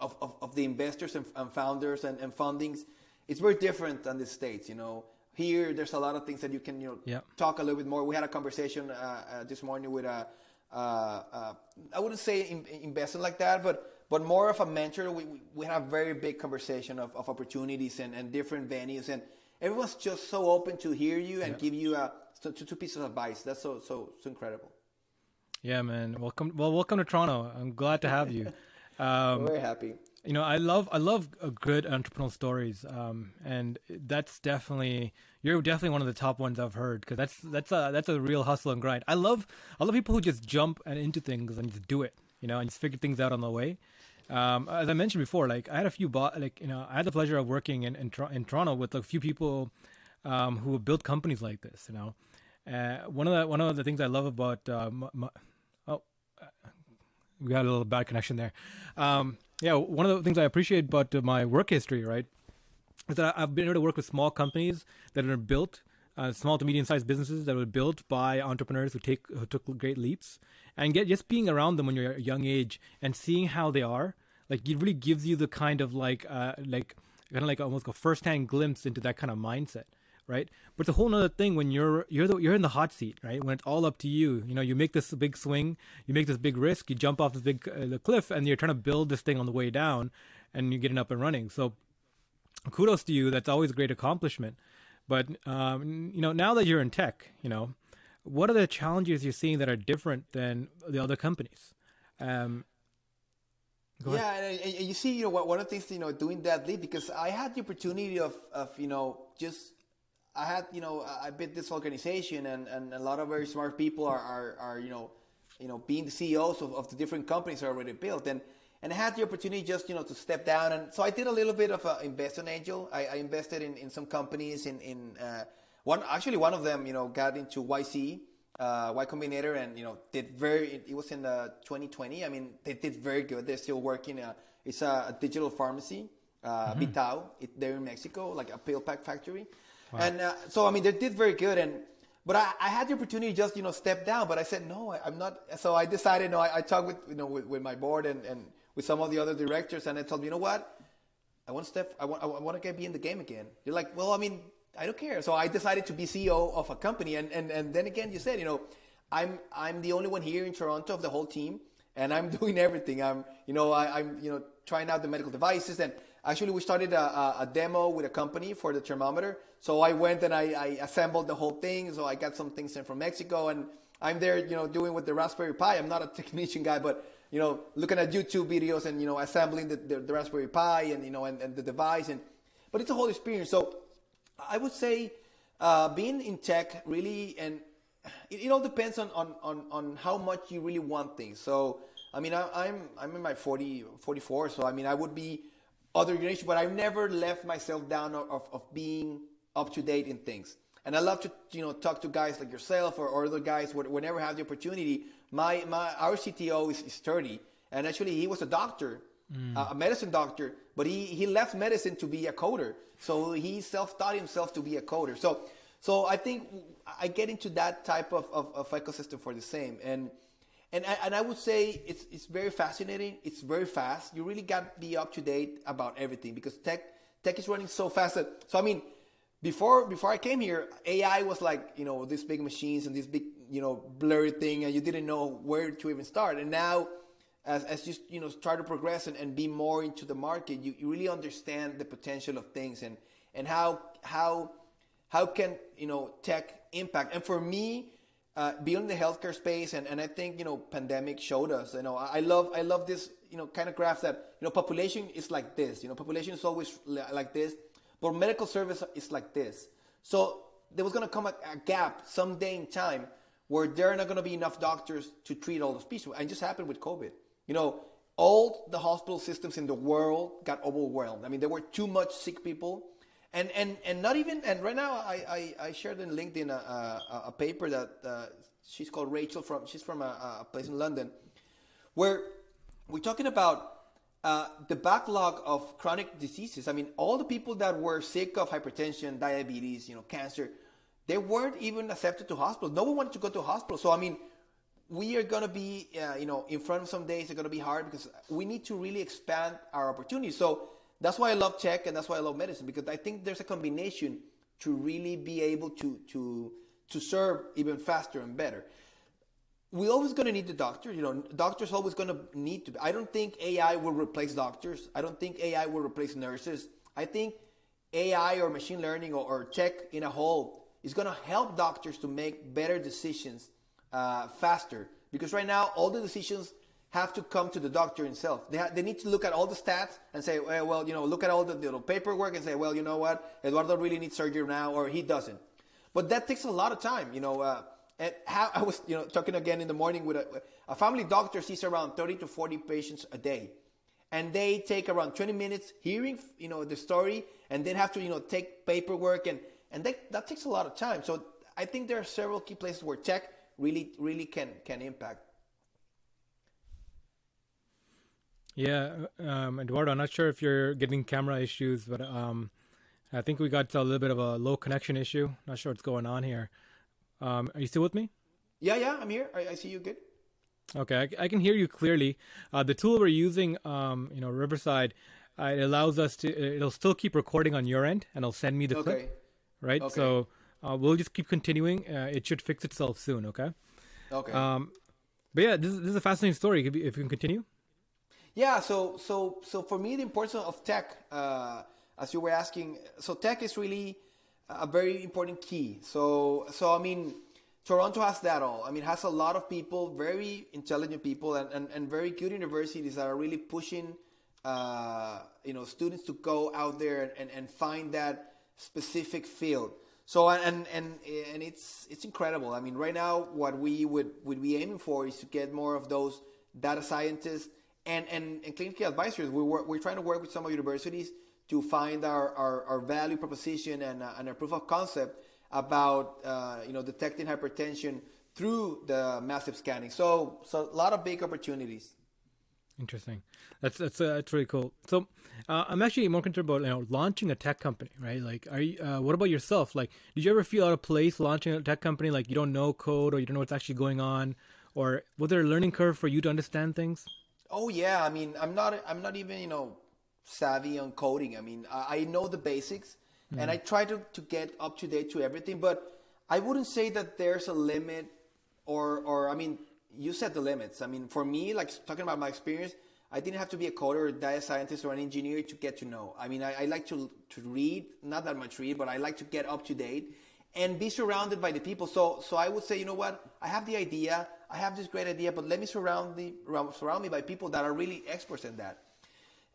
of, of, of, the investors and, and founders and, and, fundings. It's very different than the States, you know. Here, there's a lot of things that you can, you know, yep. talk a little bit more. We had a conversation uh, uh this morning with a, uh, uh, I wouldn't say in, investing like that, but but more of a mentor. We, we, had a very big conversation of, of opportunities and, and different venues and everyone's just so open to hear you and yeah. give you a two, two pieces of advice. That's so so so incredible. Yeah, man. Welcome. Well, welcome to Toronto. I'm glad to have you. Um, very happy. You know, I love I love good entrepreneurial stories, um, and that's definitely you're definitely one of the top ones I've heard because that's that's a that's a real hustle and grind. I love I love people who just jump and into things and just do it, you know, and just figure things out on the way. Um, as I mentioned before, like I had a few bo- like you know I had the pleasure of working in in, in Toronto with a few people um, who built companies like this. You know, uh, one of the one of the things I love about uh, my, oh, we got a little bad connection there. Um, yeah, one of the things I appreciate about my work history, right, is that I've been able to work with small companies that are built, uh, small to medium sized businesses that were built by entrepreneurs who take who took great leaps, and get just being around them when you're a young age and seeing how they are, like it really gives you the kind of like uh, like kind of like almost a first hand glimpse into that kind of mindset right? But it's a whole other thing when you're you're the, you're in the hot seat, right? When it's all up to you. You know, you make this big swing, you make this big risk, you jump off this big uh, the cliff, and you're trying to build this thing on the way down, and you're getting up and running. So, kudos to you. That's always a great accomplishment. But um, you know, now that you're in tech, you know, what are the challenges you're seeing that are different than the other companies? Um, yeah, and, and, you see, you know, one of the things, you know, doing that lead because I had the opportunity of, of, you know, just I had, you know, I built this organization, and, and a lot of very smart people are, are, are you know, you know, being the CEOs of, of the different companies already built, and and I had the opportunity just, you know, to step down, and so I did a little bit of an investment angel. I, I invested in, in some companies, in in uh, one actually one of them, you know, got into YC, uh, Y Combinator, and you know, did very. It was in uh, 2020. I mean, they did very good. They're still working. Uh, it's a, a digital pharmacy, uh, mm-hmm. It, they're in Mexico, like a PillPack factory. Wow. And uh, so, I mean, they did very good. And but I, I, had the opportunity to just you know step down. But I said no, I, am not. So I decided no. I, I talked with you know with, with my board and, and with some of the other directors, and I told them, you know what, I want to step. I want I want to get be in the game again. You're like, well, I mean, I don't care. So I decided to be CEO of a company, and and and then again, you said, you know, I'm I'm the only one here in Toronto of the whole team, and I'm doing everything. I'm you know I, I'm you know trying out the medical devices and Actually, we started a, a, a, demo with a company for the thermometer. So I went and I, I, assembled the whole thing. So I got some things in from Mexico, and I'm there, you know, doing with the Raspberry Pi. I'm not a technician guy, but you know, looking at YouTube videos and you know, assembling the, the, the Raspberry Pi and you know, and, and, the device, and but it's a whole experience. So I would say uh, being in tech really, and it, it all depends on, on, on, on how much you really want things. So I mean, I, I'm I'm in my 40, 44, so I mean, I would be other generation, but I've never left myself down of, of being up to date in things. And I love to you know talk to guys like yourself or, or other guys whenever I have the opportunity. My my our CTO is, is 30, and actually he was a doctor, mm. a medicine doctor, but he he left medicine to be a coder. So he self taught himself to be a coder. So so I think I get into that type of, of, of ecosystem for the same and and I, and I would say it's it's very fascinating. It's very fast. You really got to be up to date about everything because tech tech is running so fast. That, so I mean, before before I came here, AI was like you know these big machines and this big you know blurry thing, and you didn't know where to even start. And now, as as you you know start to progress and, and be more into the market, you, you really understand the potential of things and and how how how can you know tech impact. And for me uh, beyond the healthcare space, and, and I think you know pandemic showed us. You know, I love I love this you know kind of graph that you know population is like this. You know, population is always like this, but medical service is like this. So there was going to come a, a, gap someday in time where there are not going to be enough doctors to treat all those people. And it just happened with COVID. You know, all the hospital systems in the world got overwhelmed. I mean, there were too much sick people and and and not even and right now I I, I shared in LinkedIn a, a, a paper that uh, she's called Rachel from she's from a, a, place in London, where we're talking about uh, the backlog of chronic diseases. I mean, all the people that were sick of hypertension, diabetes, you know, cancer, they weren't even accepted to hospital. No one wanted to go to hospital. So I mean, we are going to be, uh, you know, in front of some days. It's going to be hard because we need to really expand our opportunities. So that's why I love tech and that's why I love medicine because I think there's a combination to really be able to to to serve even faster and better. We're always going to need the doctor. You know, doctors always going to need to. I don't think AI will replace doctors. I don't think AI will replace nurses. I think AI or machine learning or, or tech in a whole is going to help doctors to make better decisions uh, faster. Because right now, all the decisions have to come to the doctor himself. They, ha- they need to look at all the stats and say, well, well, you know, look at all the know, paperwork and say, well, you know what, Eduardo really needs surgery now, or he doesn't. But that takes a lot of time. You know, uh, and how, I was, you know, talking again in the morning with a, a family doctor sees around 30 to 40 patients a day, and they take around 20 minutes hearing, you know, the story, and then have to, you know, take paperwork, and and that takes a lot of time. So I think there are several key places where tech really, really can can impact. Yeah, um, Eduardo, I'm not sure if you're getting camera issues, but um, I think we got a little bit of a low connection issue. Not sure what's going on here. Um, are you still with me? Yeah, yeah, I'm here. I, I see you good. Okay, I, I, can hear you clearly. Uh, the tool we're using, um, you know, Riverside, uh, it allows us to. It'll still keep recording on your end, and it'll send me the okay. clip. Right. Okay. So uh, we'll just keep continuing. Uh, it should fix itself soon. Okay. Okay. Um, but yeah, this, this is a fascinating story. If you can continue. Yeah, so so so for me, the importance of tech, uh, as you were asking, so tech is really a very important key. So so I mean, Toronto has that all. I mean, has a lot of people, very intelligent people, and, and, and very good universities that are really pushing, uh, you know, students to go out there and, and find that specific field. So and and and it's it's incredible. I mean, right now, what we would would be aiming for is to get more of those data scientists and, and, and clinical advisors, we work, we're trying to work with some universities to find our, our, our value proposition and, uh, and a proof of concept about uh, you know detecting hypertension through the massive scanning. So so a lot of big opportunities. Interesting. That's that's uh, that's really cool. So uh, I'm actually more concerned about you know launching a tech company, right? Like, are you? Uh, what about yourself? Like, did you ever feel out of place launching a tech company? Like, you don't know code or you don't know what's actually going on, or was there a learning curve for you to understand things? Oh yeah, I mean, I'm not, I'm not even, you know, savvy on coding. I mean, I, I know the basics, mm. and I try to to get up to date to everything. But I wouldn't say that there's a limit, or or I mean, you set the limits. I mean, for me, like talking about my experience, I didn't have to be a coder, or a data scientist, or an engineer to get to know. I mean, I, I like to to read, not that much read, but I like to get up to date and be surrounded by the people. So so I would say, you know what, I have the idea. I have this great idea, but let me surround the surround me by people that are really experts in that.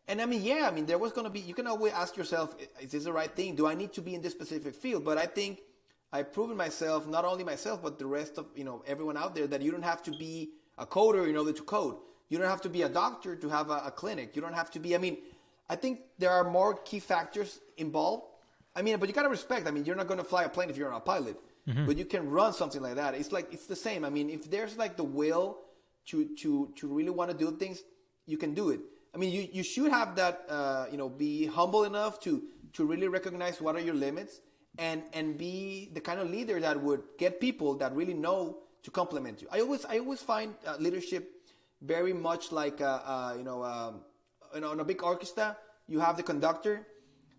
And I mean, yeah, I mean, there was going to be. You can always ask yourself, is this the right thing? Do I need to be in this specific field? But I think I've proven myself, not only myself, but the rest of you know everyone out there, that you don't have to be a coder in order to code. You don't have to be a doctor to have a, a clinic. You don't have to be. I mean, I think there are more key factors involved. I mean, but you gotta respect. I mean, you're not going to fly a plane if you're not a pilot. Mm-hmm. But you can run something like that. It's like it's the same. I mean, if there's like the will to to to really want to do things, you can do it. I mean, you, you should have that. Uh, you know, be humble enough to to really recognize what are your limits and and be the kind of leader that would get people that really know to complement you. I always I always find uh, leadership very much like uh, uh you know um, you know in a big orchestra you have the conductor.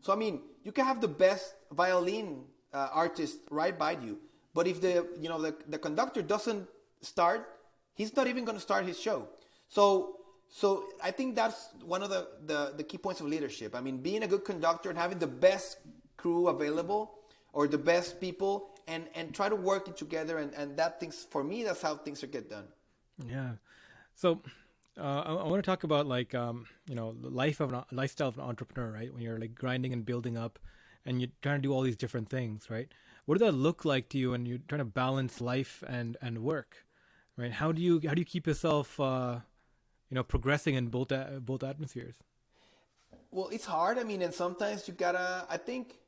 So I mean, you can have the best violin uh, artist right by you. But if the you know the, the conductor doesn't start, he's not even going to start his show. So so I think that's one of the, the, the key points of leadership. I mean, being a good conductor and having the best crew available or the best people and, and try to work it together. And, and that things, for me, that's how things are get done. Yeah. So uh, I, I, want to talk about like, um, you know, the life of an lifestyle of an entrepreneur, right? When you're like grinding and building up and you're trying to do all these different things, right? What does that look like to you when you're trying to balance life and and work, right? How do you how do you keep yourself, uh, you know, progressing in both uh, both atmospheres? Well, it's hard. I mean, and sometimes you gotta. I think,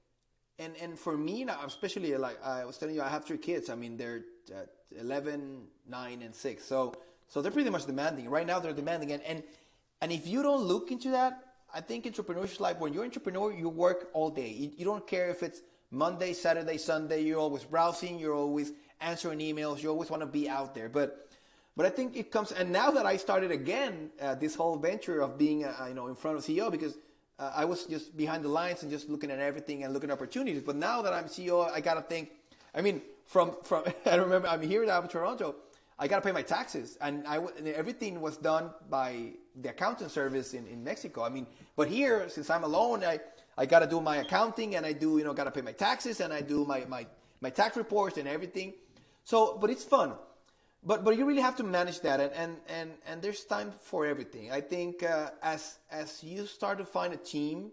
and and for me now, especially like I was telling you, I have three kids. I mean, they're uh, 11, 9, and six. So so they're pretty much demanding. Right now, they're demanding, and and and if you don't look into that, I think entrepreneurship like when you're an entrepreneur, you work all day. You, you, don't care if it's Monday, Saturday, Sunday. You're always browsing. You're always answering emails. You always want to be out there. But but I think it comes. And now that I started again uh, this whole venture of being uh, you know in front of CEO because uh, I was just behind the lines and just looking at everything and looking at opportunities. But now that I'm CEO, I gotta think. I mean, from from I remember I'm here in Toronto. I got to pay my taxes, and I and everything was done by the accounting service in, in Mexico. I mean, but here since I'm alone, I I got to do my accounting and I do, you know, got to pay my taxes and I do my, my, my tax reports and everything. So, but it's fun. But, but you really have to manage that and, and, and, and there's time for everything. I think uh, as, as you start to find a team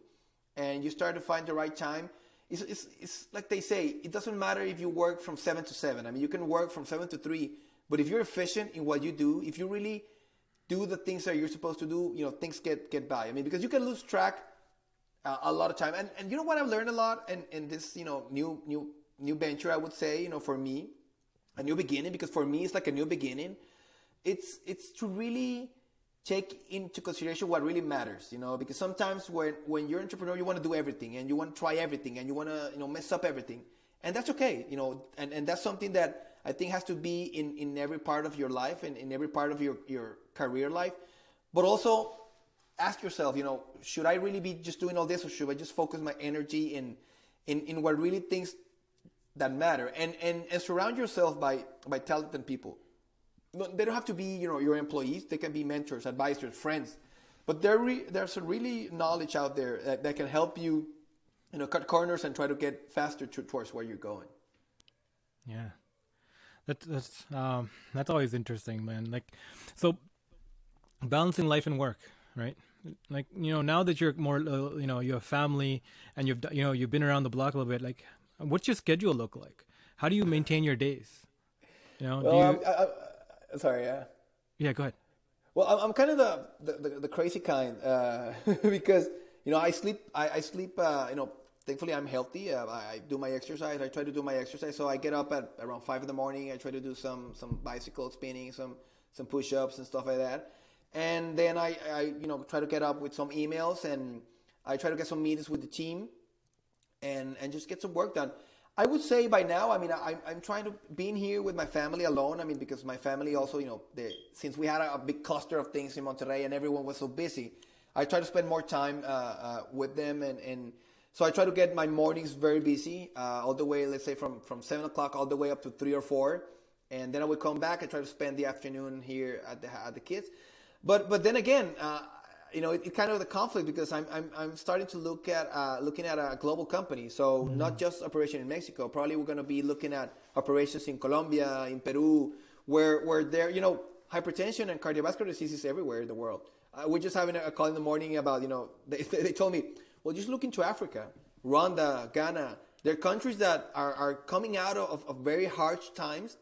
and you start to find the right time, it's, it's, it's like they say, it doesn't matter if you work from seven to seven. I mean, you can work from seven to three, but if you're efficient in what you do, if you really do the things that you're supposed to do, you know, things get, get by. I mean, because you can lose track uh, a lot of time. And, and you know what I've learned a lot in, in this, you know, new, new, new venture, I would say, you know, for me, a new beginning, because for me, it's like a new beginning. It's, it's to really take into consideration what really matters, you know, because sometimes when, when you're an entrepreneur, you want to do everything and you want to try everything and you want to, you know, mess up everything. And that's okay, you know, and, and that's something that I think has to be in, in every part of your life and in every part of your, your career life. But also ask yourself, you know, should I really be just doing all this or should I just focus my energy in in, in what really things that matter and, and and surround yourself by by talented people. They don't have to be, you know, your employees. They can be mentors, advisors, friends. But there re- there's a really knowledge out there that, that, can help you, you know, cut corners and try to get faster to, towards where you're going. Yeah, that's that's um, that's always interesting, man. Like, so balancing life and work, right? Like you know, now that you're more, uh, you know, you have family and you've you know you've been around the block a little bit. Like, what's your schedule look like? How do you maintain your days? You know, well, you... I, I, sorry, yeah. Yeah, go ahead. Well, I'm, I'm kind of the, the, the, the crazy kind uh, because you know I sleep I, I sleep uh, you know thankfully I'm healthy. Uh, I do my exercise. I try to do my exercise. So I get up at around five in the morning. I try to do some some bicycle spinning, some some push-ups and stuff like that. And then I, I you know try to get up with some emails and I try to get some meetings with the team and and just get some work done. I would say by now, I mean, I, I'm trying to be in here with my family alone. I mean, because my family also, you know, they, since we had a, a, big cluster of things in Monterrey and everyone was so busy, I try to spend more time uh, uh, with them and, and so I try to get my mornings very busy, uh, all the way, let's say from, from seven o'clock all the way up to three or four. And then I would come back and try to spend the afternoon here at the, at the kids. But, but then again, uh, you know, it, it, kind of the conflict because I'm, I'm, I'm starting to look at, uh, looking at a global company. So mm-hmm. not just operation in Mexico, probably we're going to be looking at operations in Colombia, in Peru, where, where there, you know, hypertension and cardiovascular diseases everywhere in the world. Uh, we're just having a call in the morning about, you know, they, they told me, well, just look into Africa, Rwanda, Ghana. They're countries that are, are coming out of, of very harsh times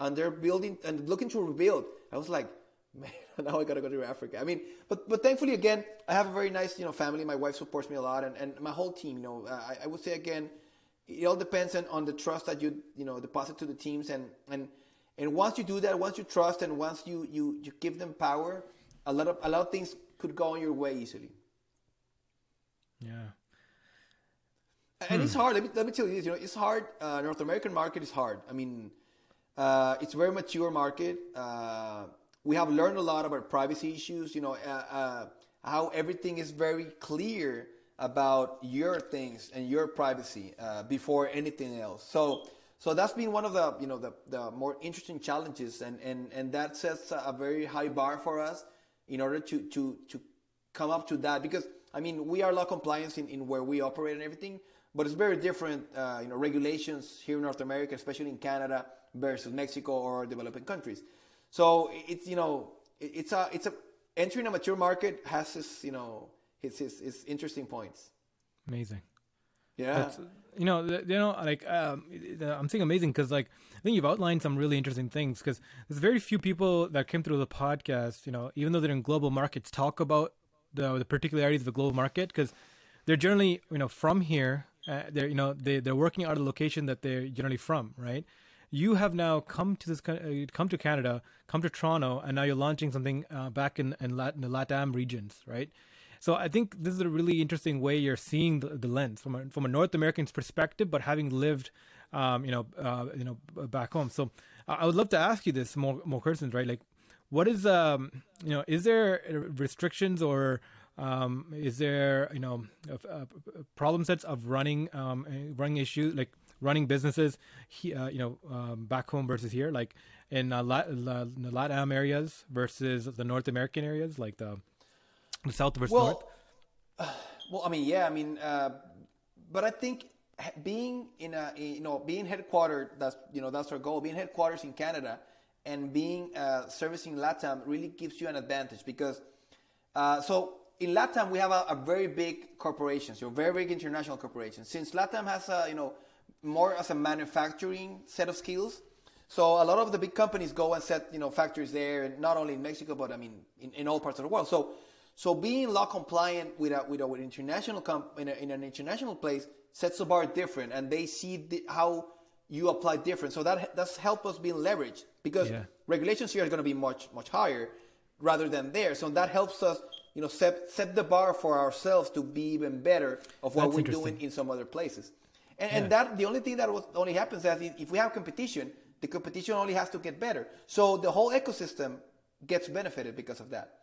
and they're building and looking to rebuild. I was like, man, now I gotta go to Africa. I mean, but but thankfully again, I have a very nice you know family. My wife supports me a lot, and, and my whole team. You know, I, I would say again, it all depends on, on the trust that you you know deposit to the teams, and and and once you do that, once you trust, and once you you you give them power, a lot of a lot of things could go on your way easily. Yeah. And hmm. it's hard. Let me, let me tell you this. You know, it's hard. Uh, North American market is hard. I mean, uh, it's a very mature market. Uh, we have learned a lot about privacy issues. You know, uh, uh, how everything is very clear about your things and your privacy uh, before anything else. So, so that's been one of the you know the, the more interesting challenges, and, and, and that sets a very high bar for us in order to to to come up to that because I mean, we are law compliance in, in where we operate and everything, but it's very different, uh, you know, regulations here in North America, especially in Canada versus Mexico or developing countries. So it's, you know, it's a, it's a, entering a mature market has its, you know, its, its, its interesting points. Amazing. Yeah. That's, you know, you know, like um, I'm saying amazing because, like, I think you've outlined some really interesting things. Because there's very few people that came through the podcast, you know, even though they're in global markets, talk about the the particularities of the global market because they're generally you know from here. Uh, they're you know they they're working out of the location that they're generally from, right? You have now come to this uh, come to Canada, come to Toronto, and now you're launching something uh, back in in, Latin, the LATAM regions, right? So I think this is a really interesting way you're seeing the, the lens from a, from a North American's perspective, but having lived, um, you know, uh, you know, back home. So I would love to ask you this more more questions, right? Like, what is um you know is there restrictions or um, is there you know problem sets of running um, running issues like running businesses he, uh, you know um, back home versus here like in uh, Lat- La- the Latam areas versus the North American areas like the the South versus well, North? Well, I mean, yeah, I mean, uh, but I think being in a you know being headquartered that's you know that's our goal. Being headquarters in Canada and being uh, servicing LATAM really gives you an advantage because uh, so in LATAM we have a, a, very big corporations, you know, very big international corporations. Since LATAM has a you know more as a manufacturing set of skills, so a lot of the big companies go and set you know factories there, not only in Mexico but I mean in, in all parts of the world. So so being law compliant with a, with, with international comp, in, a, in, an international place sets the bar different, and they see the, how you apply different. So that that's help us being leveraged because yeah. regulations here are going to be much much higher rather than there. So that helps us, you know, set set the bar for ourselves to be even better of what that's we're doing in some other places. And, yeah. and that the only thing that only happens is if we have competition, the competition only has to get better. So the whole ecosystem gets benefited because of that.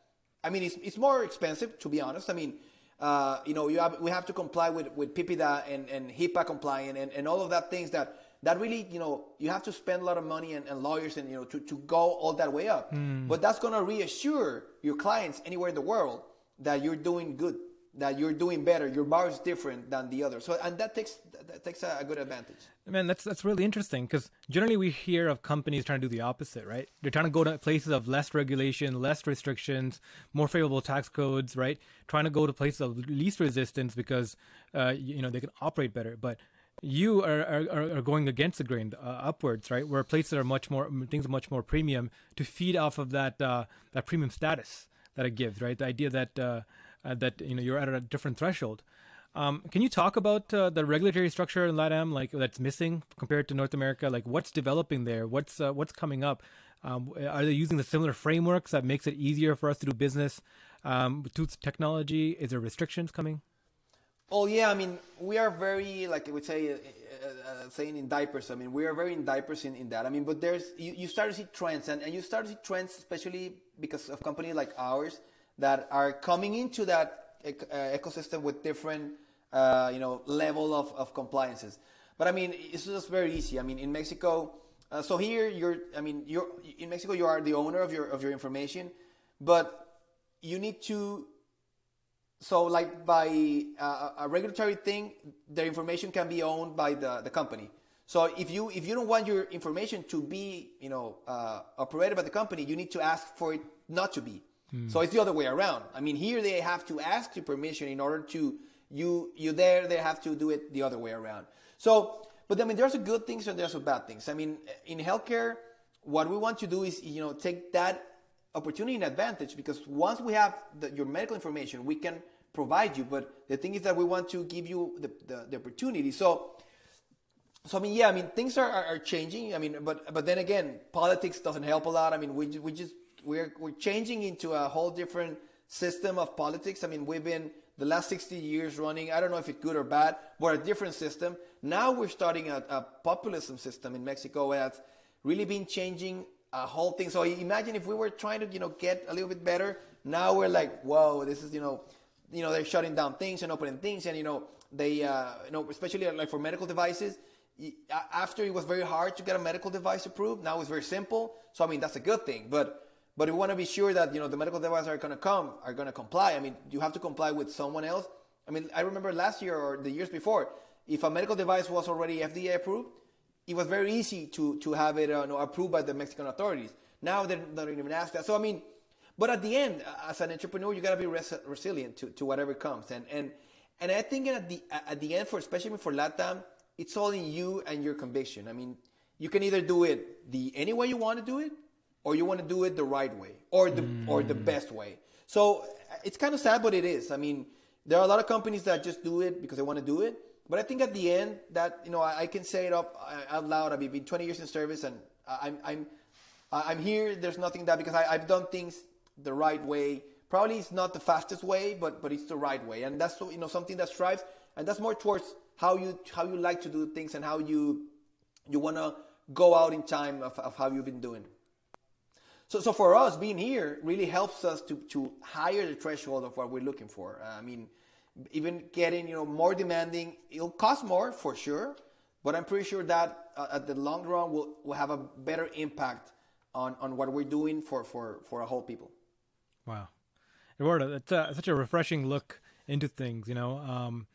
I mean, it's, it's more expensive, to be honest. I mean, uh, you know, you have, we have to comply with, with PIPEDA and, and HIPAA compliant and, and all of that things that, that really, you know, you have to spend a lot of money and, and lawyers and, you know, to, to go all that way up. Mm. But that's going to reassure your clients anywhere in the world that you're doing good that you're doing better. Your bar is different than the other. So, and that takes that takes a, a good advantage. Man, that's that's really interesting because generally we hear of companies trying to do the opposite, right? They're trying to go to places of less regulation, less restrictions, more favorable tax codes, right? Trying to go to places of least resistance because uh, you, know they can operate better, but you are, are, are going against the grain uh, upwards, right? Where places are much more things are much more premium to feed off of that uh, that premium status that it gives, right? The idea that uh, uh, that you know you're at a different threshold. Um, can you talk about uh, the regulatory structure in LATAM, like that's missing compared to North America? Like what's developing there? What's uh, what's coming up? Um, are they using the similar frameworks that makes it easier for us to do business um, with technology? Is there restrictions coming? Oh yeah, I mean we are very like I would say, uh, uh, saying in diapers. I mean we are very in diapers in, in that. I mean, but there's you, you start to see trends, and, and you start to see trends, especially because of companies like ours that are coming into that uh, ecosystem with different, uh, you know, level of, of compliances. But I mean, it's just very easy. I mean, in Mexico, uh, so here you're, I mean, you're in Mexico, you are the owner of your of your information, but you need to. So, like by uh, a regulatory thing, the information can be owned by the, the company. So if you if you don't want your information to be you know uh, operated by the company, you need to ask for it not to be. Mm. So it's the other way around. I mean, here they have to ask you permission in order to you you there they have to do it the other way around. So, but I mean, there's a good things and there's a bad things. I mean, in healthcare, what we want to do is you know take that opportunity and advantage because once we have the, your medical information, we can provide you. But the thing is that we want to give you the, the, the opportunity. So. So I mean, yeah, I mean things are, are, are, changing. I mean, but but then again, politics doesn't help a lot. I mean, we we just we're we're changing into a whole different system of politics. I mean, we've been the last 60 years running. I don't know if it's good or bad, but a different system. Now we're starting a, a populism system in Mexico that's really been changing a whole thing. So imagine if we were trying to, you know, get a little bit better. Now we're like, whoa, this is, you know, you know, they're shutting down things and opening things, and you know, they, uh, you know, especially like for medical devices. After it was very hard to get a medical device approved, now it's very simple. So I mean, that's a good thing, but but we want to be sure that you know the medical devices are going to come, are going to comply. I mean, you have to comply with someone else. I mean, I remember last year or the years before, if a medical device was already FDA approved, it was very easy to to have it uh, approved by the Mexican authorities. Now they don't even ask that. So I mean, but at the end, as an entrepreneur, you got to be res- resilient to, to whatever comes. And and and I think at the at the end, for especially for LATAM, it's all in you and your conviction. I mean, you can either do it the any way you want to do it, or you want to do it the right way or the mm. or the best way. So it's kind of sad, but it is. I mean, there are a lot of companies that just do it because they want to do it. But I think at the end, that you know, I, I can say it up uh, out loud. I've been 20 years in service, and I'm I'm I'm here. There's nothing that because I, I've done things the right way. Probably it's not the fastest way, but but it's the right way, and that's you know something that strives, and that's more towards how you how you like to do things and how you you want to go out in time of, of how you've been doing. So, so for us, being here really helps us to, to higher the threshold of what we're looking for. Uh, I mean, even getting you know more demanding, it'll cost more for sure, but I'm pretty sure that uh, at the long run will will have a better impact on, on what we're doing for, for, for a whole people. Wow, Eduardo, that's such a refreshing look into things. You know, um,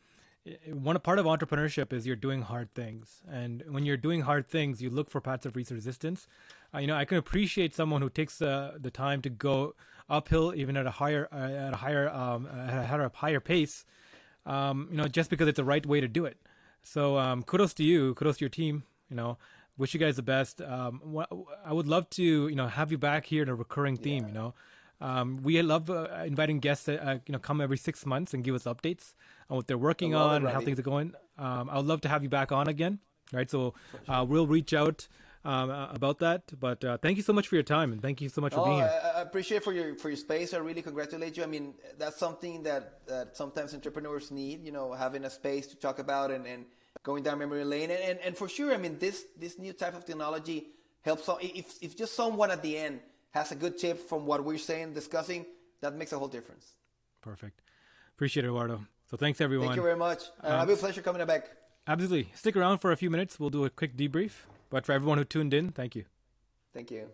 one part of entrepreneurship is you're doing hard things, and when you're doing hard things, you look for paths of least resistance. Uh, you know, I can appreciate someone who takes uh, the time to go uphill, even at a higher uh, at a higher um, at a higher pace. Um, you know, just because it's the right way to do it. So um, kudos to you, kudos to your team. You know, wish you guys the best. Um, I would love to, you know, have you back here in a recurring theme. Yeah. You know, um, we love uh, inviting guests that uh, you know come every six months and give us updates on what they're working on and how things are going. Um, I would love to have you back on again. Right, so uh, we'll reach out. Um, about that. But uh, thank you so much for your time and thank you so much for oh, being here. I, I, appreciate for your for your space. I really congratulate you. I mean, that's something that, that sometimes entrepreneurs need. You know, having a space to talk about and, and going down memory lane. And, and, and for sure, I mean, this this new type of technology helps. If if just someone at the end has a good tip from what we're saying, discussing, that makes a whole difference. Perfect. Appreciate it, Eduardo. So thanks, everyone. Thank you very much. Uh, um, it'll be a pleasure coming back. Absolutely. Stick around for a few minutes. We'll do a quick debrief. But for everyone who tuned in, thank you. Thank you.